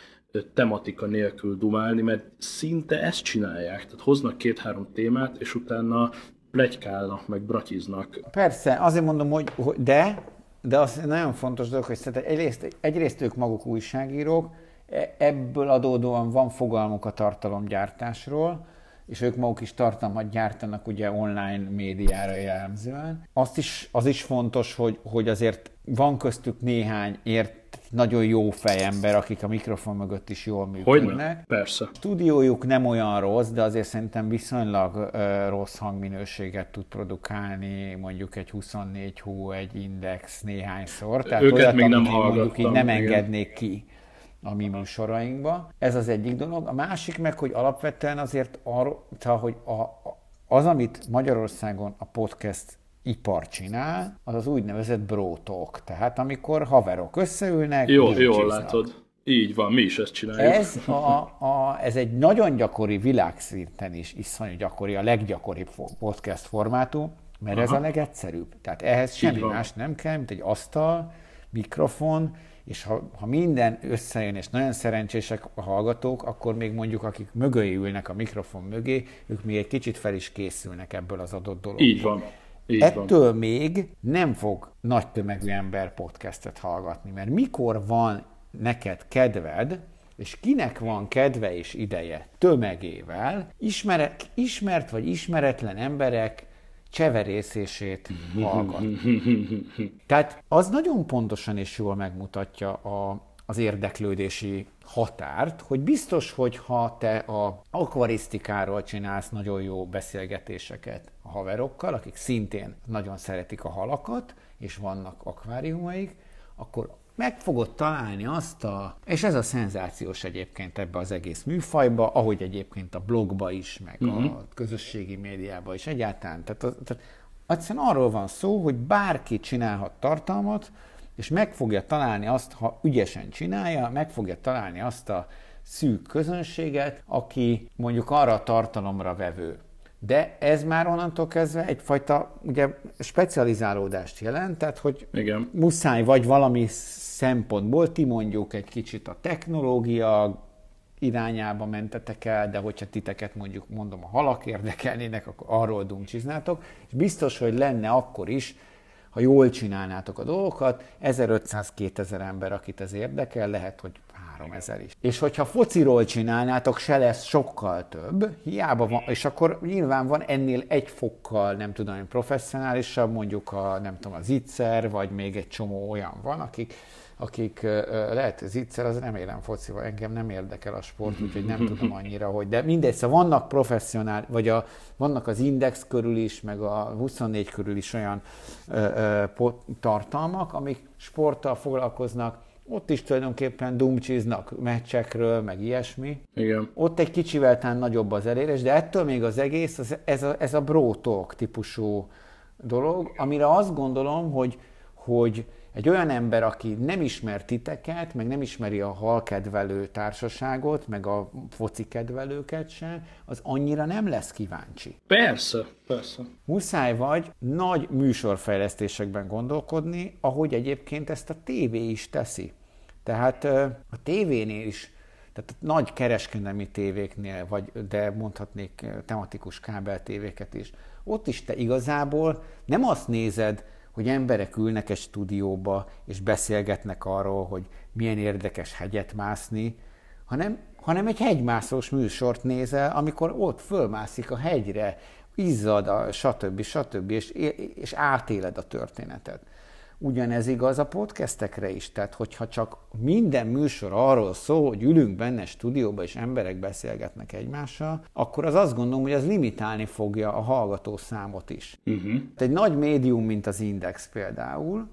Speaker 1: tematika nélkül dumálni, mert szinte ezt csinálják, tehát hoznak két-három témát, és utána plegykálnak, meg bratiznak.
Speaker 2: Persze, azért mondom, hogy, hogy de de az nagyon fontos dolog, hogy egyrészt, egyrészt ők maguk újságírók, e, ebből adódóan van fogalmuk a tartalomgyártásról, és ők maguk is tartalmat gyártanak ugye online médiára jellemzően. Azt is, az is fontos, hogy, hogy azért van köztük néhány ért nagyon jó fejember, akik a mikrofon mögött is jól működnek. Hogyne?
Speaker 1: Persze.
Speaker 2: A stúdiójuk nem olyan rossz, de azért szerintem viszonylag uh, rossz hangminőséget tud produkálni, mondjuk egy 24 hú, egy Index néhányszor.
Speaker 1: Tehát Őket olyat, még nem mondjuk
Speaker 2: így nem engednék ki a mi műsorainkba. Ez az egyik dolog. A másik meg, hogy alapvetően azért arra, hogy a, az, amit Magyarországon a podcast ipar csinál, az az úgynevezett bro talk. Tehát amikor haverok összeülnek,
Speaker 1: Jó, jól látod. Így van, mi is ezt csináljuk.
Speaker 2: Ez, a, a, ez egy nagyon gyakori világszinten is, iszonyú gyakori, a leggyakoribb podcast formátum, mert Aha. ez a legegyszerűbb. Tehát ehhez semmi más nem kell, mint egy asztal, mikrofon, és ha, ha minden összejön, és nagyon szerencsések a hallgatók, akkor még mondjuk akik mögé ülnek a mikrofon mögé, ők még egy kicsit fel is készülnek ebből az adott dologból.
Speaker 1: Így van.
Speaker 2: Így Ettől van. még nem fog nagy tömegű ember podcastet hallgatni, mert mikor van neked kedved, és kinek van kedve és ideje tömegével, ismeret, ismert vagy ismeretlen emberek cseverészését [LAUGHS] hallgat. Tehát az nagyon pontosan és jól megmutatja a, az érdeklődési határt, hogy biztos, hogy ha te a akvarisztikáról csinálsz nagyon jó beszélgetéseket a haverokkal, akik szintén nagyon szeretik a halakat, és vannak akváriumaik, akkor meg fogod találni azt a, és ez a szenzációs egyébként ebbe az egész műfajba, ahogy egyébként a blogba is, meg uh-huh. a mhm. közösségi médiában is egyáltalán. Tehát, tehát egyszerűen arról van szó, hogy bárki csinálhat tartalmat, és meg fogja találni azt, ha ügyesen csinálja, meg fogja találni azt a szűk közönséget, aki mondjuk arra a tartalomra vevő. De ez már onnantól kezdve egyfajta ugye, specializálódást jelent, tehát hogy
Speaker 1: Igen.
Speaker 2: muszáj vagy valami szempontból, ti mondjuk egy kicsit a technológia, irányába mentetek el, de hogyha titeket mondjuk mondom a halak érdekelnének, akkor arról dumcsiznátok, és biztos, hogy lenne akkor is, ha jól csinálnátok a dolgokat, 1500-2000 ember, akit ez érdekel, lehet, hogy 3000 is. És hogyha fociról csinálnátok, se lesz sokkal több, hiába van, és akkor nyilván van ennél egy fokkal, nem tudom, professzionálisabb, mondjuk a, nem tudom, az Itzer, vagy még egy csomó olyan van, akik akik lehet, az Itzer, az nem élem focival, engem nem érdekel a sport, úgyhogy nem tudom annyira, hogy, de mindegy, szóval vannak professzionál, vagy a, vannak az Index körül is, meg a 24 körül is olyan ö, ö, tartalmak, amik sporttal foglalkoznak, ott is tulajdonképpen dumcsiznak meccsekről, meg ilyesmi.
Speaker 1: Igen.
Speaker 2: Ott egy kicsivel talán nagyobb az elérés, de ettől még az egész, az, ez, a, ez a bro talk típusú dolog, amire azt gondolom, hogy, hogy egy olyan ember, aki nem ismer titeket, meg nem ismeri a halkedvelő társaságot, meg a foci kedvelőket sem, az annyira nem lesz kíváncsi.
Speaker 1: Persze, persze.
Speaker 2: Muszáj vagy nagy műsorfejlesztésekben gondolkodni, ahogy egyébként ezt a tévé is teszi. Tehát a tévénél is, tehát nagy kereskedelmi tévéknél, vagy, de mondhatnék tematikus kábel tévéket is, ott is te igazából nem azt nézed, hogy emberek ülnek egy stúdióba, és beszélgetnek arról, hogy milyen érdekes hegyet mászni, hanem, hanem egy hegymászós műsort nézel, amikor ott fölmászik a hegyre, izzad, a, stb. stb. És, és átéled a történetet. Ugyanez igaz a podcastekre is, tehát hogyha csak minden műsor arról szól, hogy ülünk benne stúdióba és emberek beszélgetnek egymással, akkor az azt gondolom, hogy az limitálni fogja a hallgató számot is. Uh-huh. Egy nagy médium, mint az Index például,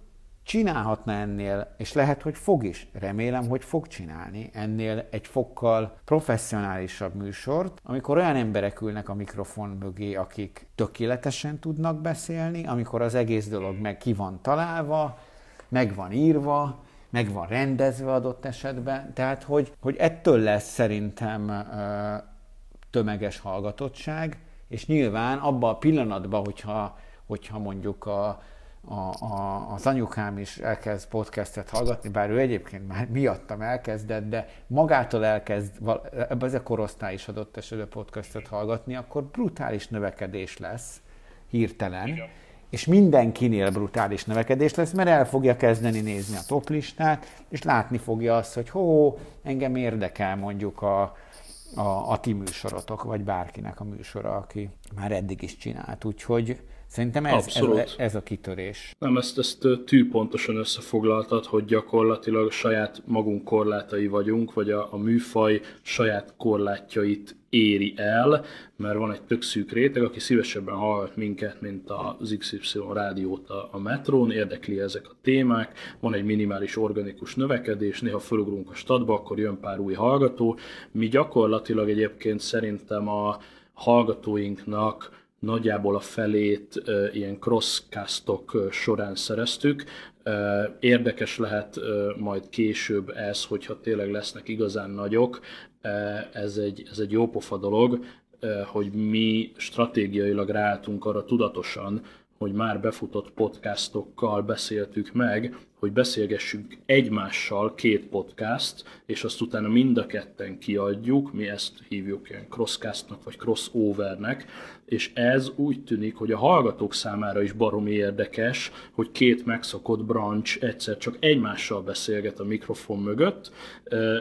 Speaker 2: csinálhatna ennél, és lehet, hogy fog is, remélem, hogy fog csinálni ennél egy fokkal professzionálisabb műsort, amikor olyan emberek ülnek a mikrofon mögé, akik tökéletesen tudnak beszélni, amikor az egész dolog meg ki van találva, meg van írva, meg van rendezve adott esetben, tehát hogy, hogy ettől lesz szerintem tömeges hallgatottság, és nyilván abban a pillanatban, hogyha, hogyha mondjuk a, a, a, az anyukám is elkezd podcastet hallgatni, bár ő egyébként már miattam elkezdett, de magától elkezd, ebbe ez a korosztály is adott esetben podcastet hallgatni, akkor brutális növekedés lesz hirtelen. Igen. És mindenkinél brutális növekedés lesz, mert el fogja kezdeni nézni a toplistát, és látni fogja azt, hogy hó, engem érdekel mondjuk a, a, a ti műsorotok, vagy bárkinek a műsora, aki már eddig is csinált. Úgyhogy Szerintem ez, ez, ez a kitörés.
Speaker 1: Nem, ezt, ezt tű pontosan összefoglaltad, hogy gyakorlatilag saját magunk korlátai vagyunk, vagy a, a műfaj saját korlátjait éri el, mert van egy tök szűk réteg, aki szívesebben hallgat minket, mint az XY rádiót a, a metrón, érdekli ezek a témák, van egy minimális organikus növekedés, néha fölugrunk a stadba, akkor jön pár új hallgató. Mi gyakorlatilag egyébként szerintem a hallgatóinknak nagyjából a felét ilyen crosscastok során szereztük. Érdekes lehet majd később ez, hogyha tényleg lesznek igazán nagyok. Ez egy, ez egy jópofa dolog, hogy mi stratégiailag ráálltunk arra tudatosan, hogy már befutott podcastokkal beszéltük meg, hogy beszélgessünk egymással két podcast, és azt utána mind a ketten kiadjuk, mi ezt hívjuk ilyen crosscastnak vagy crossovernek, és ez úgy tűnik, hogy a hallgatók számára is baromi érdekes, hogy két megszokott branch egyszer csak egymással beszélget a mikrofon mögött,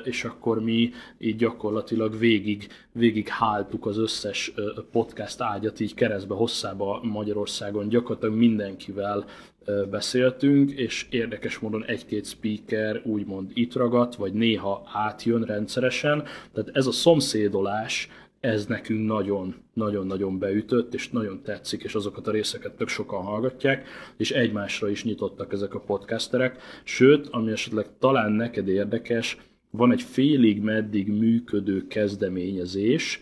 Speaker 1: és akkor mi így gyakorlatilag végig, végig háltuk az összes podcast ágyat így keresztbe hosszába Magyarországon, gyakorlatilag mindenkivel beszéltünk, és érdekes módon egy-két speaker úgymond itt ragadt, vagy néha átjön rendszeresen, tehát ez a szomszédolás, ez nekünk nagyon, nagyon-nagyon beütött, és nagyon tetszik, és azokat a részeket tök sokan hallgatják, és egymásra is nyitottak ezek a podcasterek. Sőt, ami esetleg talán neked érdekes, van egy félig meddig működő kezdeményezés,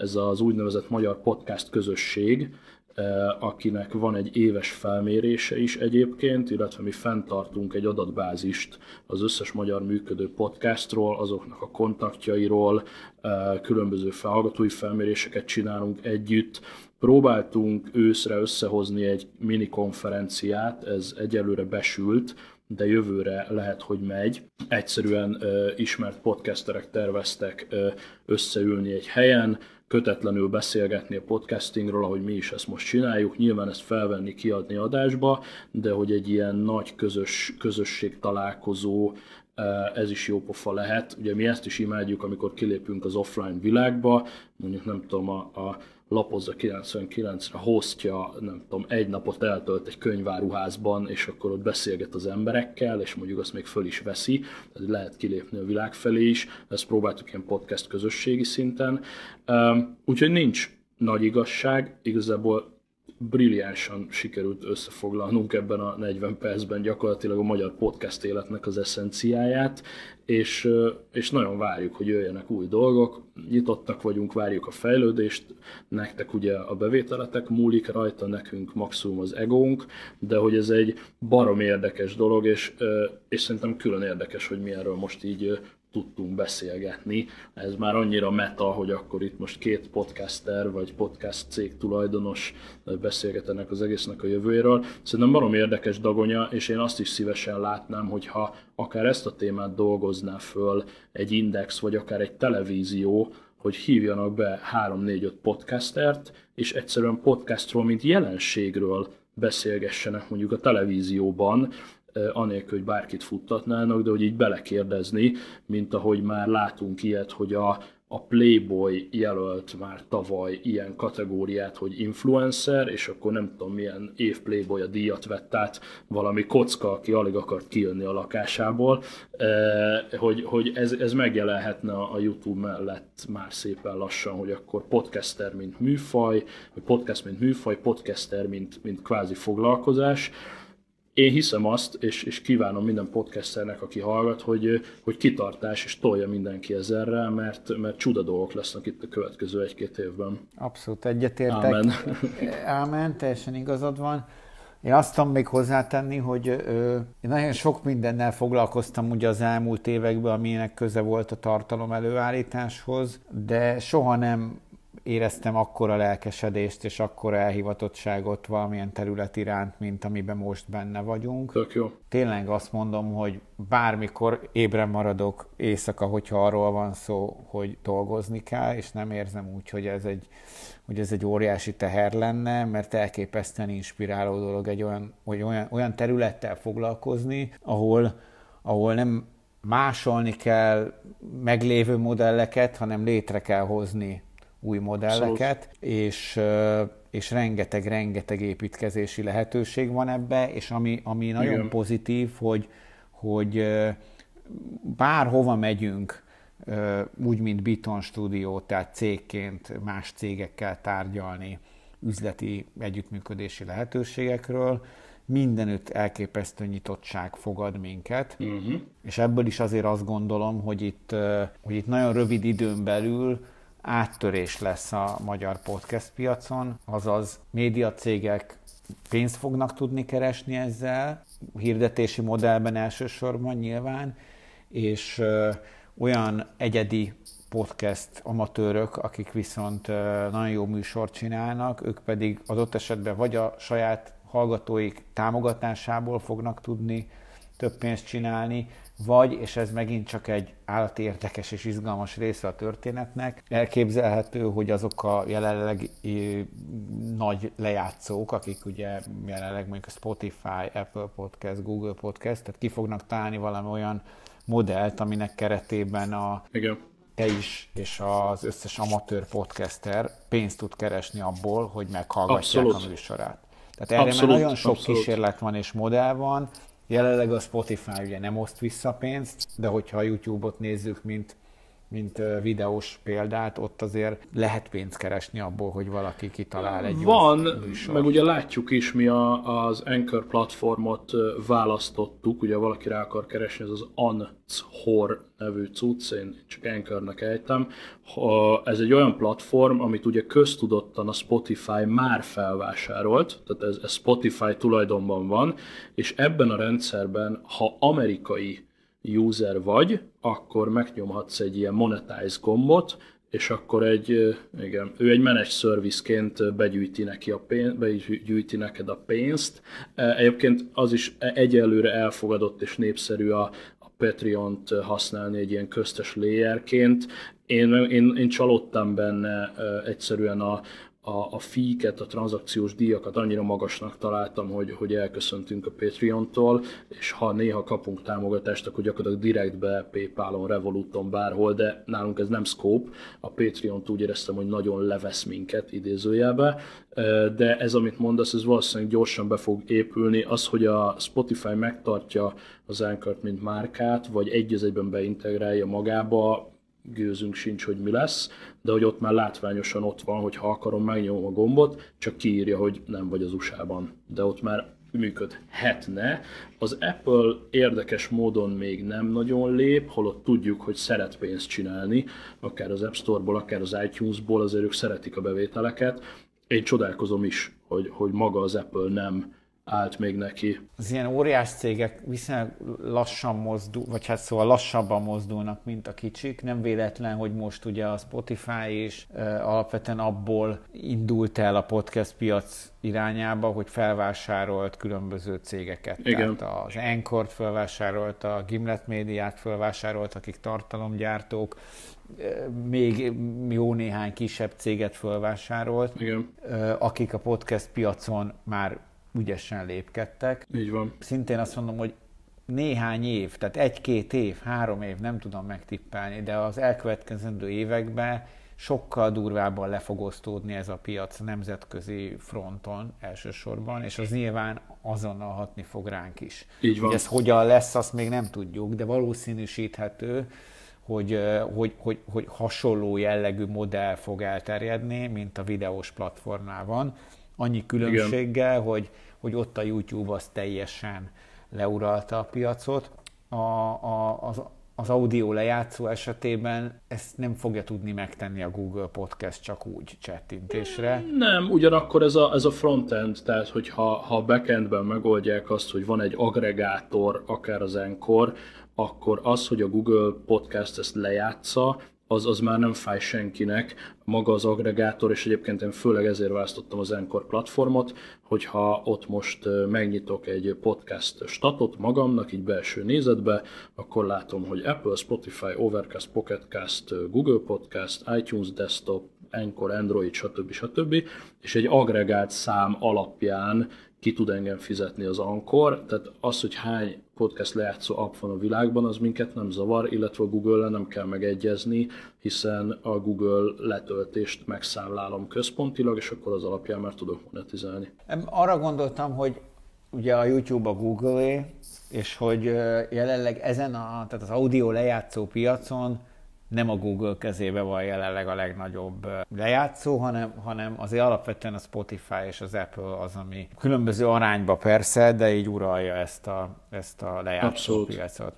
Speaker 1: ez az úgynevezett Magyar Podcast Közösség, akinek van egy éves felmérése is egyébként, illetve mi fenntartunk egy adatbázist az összes magyar működő podcastról, azoknak a kontaktjairól, különböző felhallgatói felméréseket csinálunk együtt, próbáltunk őszre összehozni egy mini konferenciát, ez egyelőre besült, de jövőre lehet, hogy megy. Egyszerűen ö, ismert podcasterek terveztek ö, összeülni egy helyen, kötetlenül beszélgetni a podcastingról, ahogy mi is ezt most csináljuk, nyilván ezt felvenni, kiadni adásba, de hogy egy ilyen nagy közös, közösség találkozó, ez is jó pofa lehet. Ugye mi ezt is imádjuk, amikor kilépünk az offline világba, mondjuk nem tudom, a, a lapozza 99-re hostja, nem tudom, egy napot eltölt egy könyváruházban, és akkor ott beszélget az emberekkel, és mondjuk azt még föl is veszi, tehát lehet kilépni a világ felé is, ezt próbáltuk ilyen podcast közösségi szinten. Úgyhogy nincs nagy igazság, igazából brilliánsan sikerült összefoglalnunk ebben a 40 percben gyakorlatilag a magyar podcast életnek az eszenciáját, és, és nagyon várjuk, hogy jöjjenek új dolgok, nyitottak vagyunk, várjuk a fejlődést, nektek ugye a bevételetek múlik rajta, nekünk maximum az egónk, de hogy ez egy barom érdekes dolog, és, és szerintem külön érdekes, hogy mi erről most így tudtunk beszélgetni. Ez már annyira meta, hogy akkor itt most két podcaster vagy podcast cég tulajdonos beszélgetenek az egésznek a jövőjéről. Szerintem barom érdekes dagonya, és én azt is szívesen látnám, hogyha akár ezt a témát dolgozná föl egy index, vagy akár egy televízió, hogy hívjanak be 3-4-5 podcastert, és egyszerűen podcastról, mint jelenségről beszélgessenek mondjuk a televízióban, anélkül, hogy bárkit futtatnának, de hogy így belekérdezni, mint ahogy már látunk ilyet, hogy a, a Playboy jelölt már tavaly ilyen kategóriát, hogy influencer, és akkor nem tudom milyen év Playboy a díjat vett át valami kocka, aki alig akart kijönni a lakásából, hogy, hogy ez, ez megjelenhetne a YouTube mellett már szépen lassan, hogy akkor podcaster mint műfaj, vagy podcast mint műfaj, podcaster mint, mint kvázi foglalkozás, én hiszem azt, és, és kívánom minden podcasternek, aki hallgat, hogy, hogy kitartás, és tolja mindenki ezerrel, mert, mert csuda dolgok lesznek itt a következő egy-két évben.
Speaker 2: Abszolút egyetértek. Ámen. [LAUGHS] Ámen, teljesen igazad van. Én azt tudom még hozzátenni, hogy ö, én nagyon sok mindennel foglalkoztam ugye az elmúlt években, aminek köze volt a tartalom előállításhoz, de soha nem éreztem akkora lelkesedést és akkora elhivatottságot valamilyen terület iránt, mint amiben most benne vagyunk.
Speaker 1: Tök jó.
Speaker 2: Tényleg azt mondom, hogy bármikor ébren maradok éjszaka, hogyha arról van szó, hogy dolgozni kell, és nem érzem úgy, hogy ez egy, hogy ez egy óriási teher lenne, mert elképesztően inspiráló dolog egy olyan, hogy olyan, olyan területtel foglalkozni, ahol, ahol nem másolni kell meglévő modelleket, hanem létre kell hozni új modelleket, és, és rengeteg-rengeteg építkezési lehetőség van ebbe, és ami, ami nagyon Igen. pozitív, hogy, hogy bárhova megyünk, úgy, mint Biton Studio, tehát cégként más cégekkel tárgyalni üzleti együttműködési lehetőségekről, mindenütt elképesztő nyitottság fogad minket, uh-huh. és ebből is azért azt gondolom, hogy itt, hogy itt nagyon rövid időn belül áttörés lesz a magyar podcast piacon, azaz médiacégek pénzt fognak tudni keresni ezzel, hirdetési modellben elsősorban nyilván, és ö, olyan egyedi podcast amatőrök, akik viszont ö, nagyon jó műsort csinálnak, ők pedig adott esetben vagy a saját hallgatóik támogatásából fognak tudni több pénzt csinálni, vagy, és ez megint csak egy állati érdekes és izgalmas része a történetnek, elképzelhető, hogy azok a jelenleg nagy lejátszók, akik ugye jelenleg mondjuk a Spotify, Apple Podcast, Google Podcast, tehát ki fognak találni valami olyan modellt, aminek keretében a
Speaker 1: Igen.
Speaker 2: te is és az összes amatőr podcaster pénzt tud keresni abból, hogy meghallgatják Abszolút. a műsorát. Tehát erre abszolút, már nagyon sok abszolút. kísérlet van és modell van, Jelenleg a Spotify ugye nem oszt vissza pénzt, de hogyha a YouTube-ot nézzük, mint mint videós példát, ott azért lehet pénzt keresni abból, hogy valaki kitalál egy
Speaker 1: Van, jó meg ugye látjuk is, mi a, az Anchor platformot választottuk, ugye valaki rá akar keresni, ez az Anchor nevű cucc, én csak Anchornak ejtem. Ez egy olyan platform, amit ugye köztudottan a Spotify már felvásárolt, tehát ez, ez Spotify tulajdonban van, és ebben a rendszerben, ha amerikai user vagy, akkor megnyomhatsz egy ilyen monetize gombot, és akkor egy, igen, ő egy managed serviceként begyűjti, neki a pénzt, begyűjti neked a pénzt. Egyébként az is egyelőre elfogadott és népszerű a, a Patreon-t használni egy ilyen köztes layerként. Én, én, én csalódtam benne egyszerűen a, a, a fíket, a tranzakciós díjakat annyira magasnak találtam, hogy, hogy elköszöntünk a Patreon-tól, és ha néha kapunk támogatást, akkor gyakorlatilag direktbe PayPal-on, Revoluton, bárhol, de nálunk ez nem scope. A Patreon-t úgy éreztem, hogy nagyon levesz minket idézőjelbe, de ez, amit mondasz, ez valószínűleg gyorsan be fog épülni. Az, hogy a Spotify megtartja az anchor mint márkát, vagy egy egyben beintegrálja magába, gőzünk sincs, hogy mi lesz, de hogy ott már látványosan ott van, hogy ha akarom, megnyomom a gombot, csak kiírja, hogy nem vagy az USA-ban. De ott már működhetne. Az Apple érdekes módon még nem nagyon lép, holott tudjuk, hogy szeret pénzt csinálni, akár az App Store-ból, akár az iTunes-ból, azért ők szeretik a bevételeket. Én csodálkozom is, hogy, hogy maga az Apple nem állt még neki.
Speaker 2: Az ilyen óriás cégek viszonylag lassan mozdul, vagy hát szóval lassabban mozdulnak, mint a kicsik. Nem véletlen, hogy most ugye a Spotify is uh, alapvetően abból indult el a podcast piac irányába, hogy felvásárolt különböző cégeket. Igen. Tehát az Anchor-t felvásárolt, a Gimlet médiát felvásárolt, akik tartalomgyártók, még jó néhány kisebb céget felvásárolt,
Speaker 1: Igen.
Speaker 2: akik a podcast piacon már ügyesen lépkedtek.
Speaker 1: Így van.
Speaker 2: Szintén azt mondom, hogy néhány év, tehát egy-két év, három év, nem tudom megtippelni, de az elkövetkezendő években sokkal durvábban le fog osztódni ez a piac nemzetközi fronton elsősorban, és az nyilván azonnal hatni fog ránk is.
Speaker 1: Így van.
Speaker 2: Hogy ez hogyan lesz, azt még nem tudjuk, de valószínűsíthető, hogy, hogy, hogy, hogy hasonló jellegű modell fog elterjedni, mint a videós platformnál van annyi különbséggel, Igen. hogy, hogy ott a YouTube az teljesen leuralta a piacot. A, a, az, az audio lejátszó esetében ezt nem fogja tudni megtenni a Google Podcast csak úgy csettintésre.
Speaker 1: Nem, ugyanakkor ez a, ez a frontend, tehát hogyha ha a backendben megoldják azt, hogy van egy agregátor, akár az Encore, akkor az, hogy a Google Podcast ezt lejátsza, az, az már nem fáj senkinek, maga az agregátor, és egyébként én főleg ezért választottam az Encore platformot, hogyha ott most megnyitok egy podcast statot magamnak, így belső nézetbe, akkor látom, hogy Apple, Spotify, Overcast, Pocketcast, Google Podcast, iTunes Desktop, Encore, Android, stb. stb. És egy agregált szám alapján ki tud engem fizetni az Ankor, tehát az, hogy hány podcast lejátszó app van a világban, az minket nem zavar, illetve a Google-le nem kell megegyezni, hiszen a Google letöltést megszámlálom központilag, és akkor az alapján már tudok monetizálni.
Speaker 2: Arra gondoltam, hogy ugye a YouTube a Google-é, és hogy jelenleg ezen a, tehát az audio lejátszó piacon nem a Google kezébe van jelenleg a legnagyobb lejátszó, hanem, hanem azért alapvetően a Spotify és az Apple az, ami különböző arányba persze, de így uralja ezt a, ezt a lejátszó Abszolút. piacot.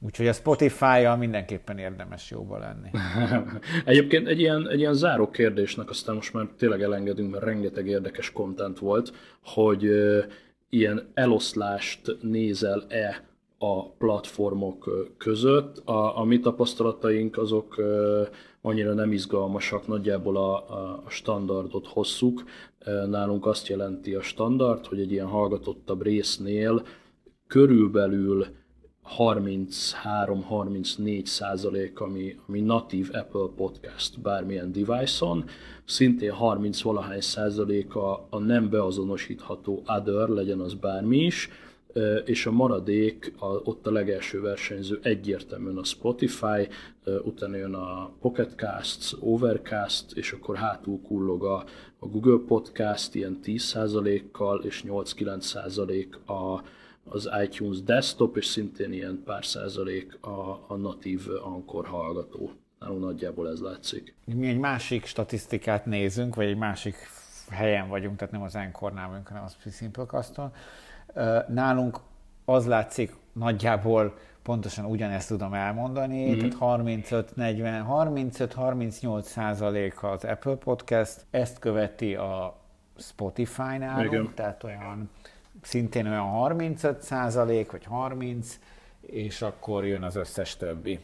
Speaker 2: Úgyhogy a Spotify-jal mindenképpen érdemes jóba lenni. [LAUGHS]
Speaker 1: Egyébként egy ilyen, egy ilyen záró kérdésnek, aztán most már tényleg elengedünk, mert rengeteg érdekes kontent volt, hogy ilyen eloszlást nézel-e a platformok között. A, a mi tapasztalataink azok annyira nem izgalmasak, nagyjából a, a, standardot hosszuk. Nálunk azt jelenti a standard, hogy egy ilyen hallgatottabb résznél körülbelül 33-34 százalék, ami, ami natív Apple Podcast bármilyen device-on, szintén 30 valahány százalék a, a nem beazonosítható other, legyen az bármi is, és a maradék, a, ott a legelső versenyző egyértelműen a Spotify, utána jön a Pocket Casts, Overcast, és akkor hátul kullog a, a Google Podcast ilyen 10%-kal, és 8-9% a, az iTunes Desktop, és szintén ilyen pár százalék a, a natív Anchor hallgató. Nálunk nagyjából ez látszik.
Speaker 2: Mi egy másik statisztikát nézünk, vagy egy másik helyen vagyunk, tehát nem az Anchornál vagyunk, hanem az Simplecaston. Nálunk az látszik nagyjából pontosan ugyanezt tudom elmondani, mm-hmm. tehát 35-40, 35-38 százalék az Apple Podcast, ezt követi a Spotify nálunk, Igen. tehát olyan szintén olyan 35 százalék, vagy 30, és akkor jön az összes többi.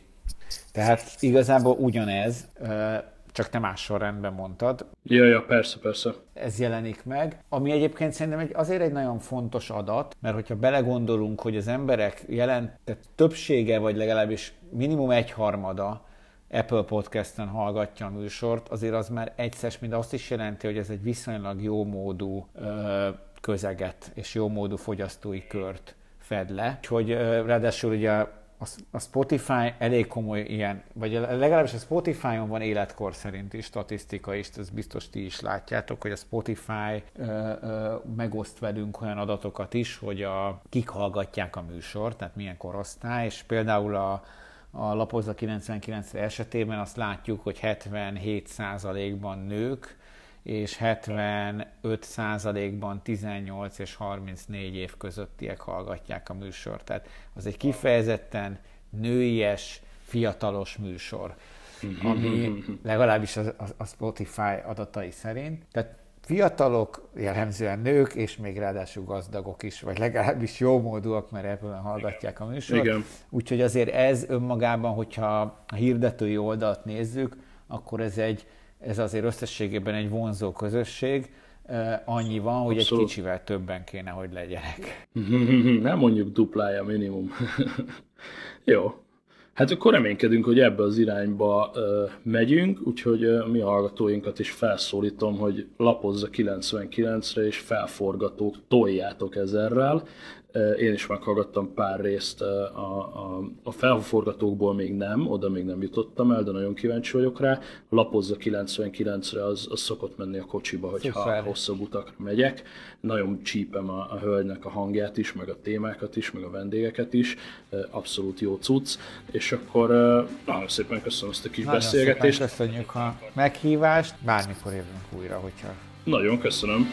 Speaker 2: Tehát igazából ugyanez. Csak te más sorrendben mondtad.
Speaker 1: Ja, ja, persze, persze.
Speaker 2: Ez jelenik meg, ami egyébként szerintem egy, azért egy nagyon fontos adat, mert hogyha belegondolunk, hogy az emberek jelent, tehát többsége, vagy legalábbis minimum egyharmada Apple Podcast-en hallgatja a műsort, azért az már egyszer, mint azt is jelenti, hogy ez egy viszonylag jó módú ö, közeget és jó módú fogyasztói kört fed le. Úgyhogy ráadásul ugye a Spotify elég komoly ilyen, vagy legalábbis a Spotify-on van életkor szerinti statisztika is, ez biztos ti is látjátok, hogy a Spotify ö, ö, megoszt velünk olyan adatokat is, hogy a, kik hallgatják a műsort, tehát milyen korosztály, és például a, a Lapozza 99 esetében azt látjuk, hogy 77%-ban nők, és 75%-ban 18 és 34 év közöttiek hallgatják a műsort. Tehát az egy kifejezetten nőies, fiatalos műsor, ami legalábbis a, a Spotify adatai szerint. Tehát fiatalok, jellemzően nők, és még ráadásul gazdagok is, vagy legalábbis jómódúak, mert ebből hallgatják a műsort. Igen. Úgyhogy azért ez önmagában, hogyha a hirdetői oldalt nézzük, akkor ez egy ez azért összességében egy vonzó közösség, annyi van, hogy Abszolút. egy kicsivel többen kéne, hogy legyenek. [LAUGHS]
Speaker 1: Nem mondjuk duplája minimum. [LAUGHS] Jó. Hát akkor reménykedünk, hogy ebbe az irányba uh, megyünk, úgyhogy uh, mi hallgatóinkat is felszólítom, hogy lapozza 99-re, és felforgatók, toljátok ezerrel. Én is meghallgattam pár részt a, a, a felforgatókból még nem, oda még nem jutottam el, de nagyon kíváncsi vagyok rá. Lapozza 99-re, az, az szokott menni a kocsiba, hogyha Szuper. hosszabb utakra megyek. Nagyon csípem a, a hölgynek a hangját is, meg a témákat is, meg a vendégeket is. Abszolút jó cucc. És akkor nagyon szépen köszönöm ezt a kis nagyon beszélgetést.
Speaker 2: Nagyon köszönjük a meghívást, bármikor jövünk újra, hogyha...
Speaker 1: Nagyon köszönöm.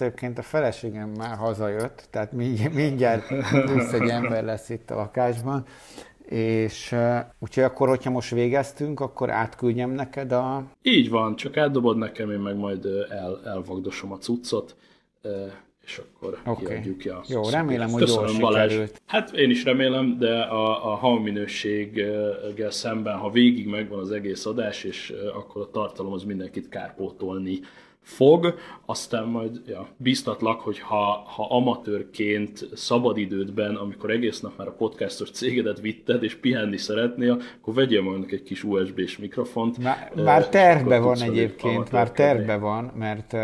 Speaker 2: Egyébként a feleségem már hazajött, tehát mindjárt plusz egy ember lesz itt a lakásban, és uh, úgyhogy akkor, hogyha most végeztünk, akkor átküldjem neked a...
Speaker 1: Így van, csak átdobod nekem, én meg majd el, elvagdosom a cuccot, és akkor okay. kiadjuk ki a
Speaker 2: Jó, remélem, hogy Köszönöm, jól Balázs. sikerült.
Speaker 1: Hát én is remélem, de a, a hangminőséggel szemben, ha végig megvan az egész adás, és akkor a tartalom az mindenkit kárpótolni fog, aztán majd ja, biztatlak, hogy ha, ha amatőrként szabadidődben, amikor egész nap már a podcastos cégedet vitted, és pihenni szeretnél, akkor vegyél majd egy kis USB-s mikrofont.
Speaker 2: Már, már tervbe van egyébként, már tervbe van, mert uh,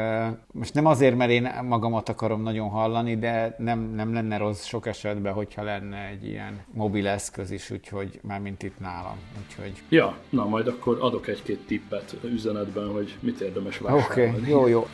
Speaker 2: most nem azért, mert én magamat akarom nagyon hallani, de nem, nem lenne rossz sok esetben, hogyha lenne egy ilyen mobil eszköz is, úgyhogy már mint itt nálam. Úgyhogy...
Speaker 1: Ja, na majd akkor adok egy-két tippet üzenetben, hogy mit érdemes vásárolni.
Speaker 2: Oké, okay, ようよ。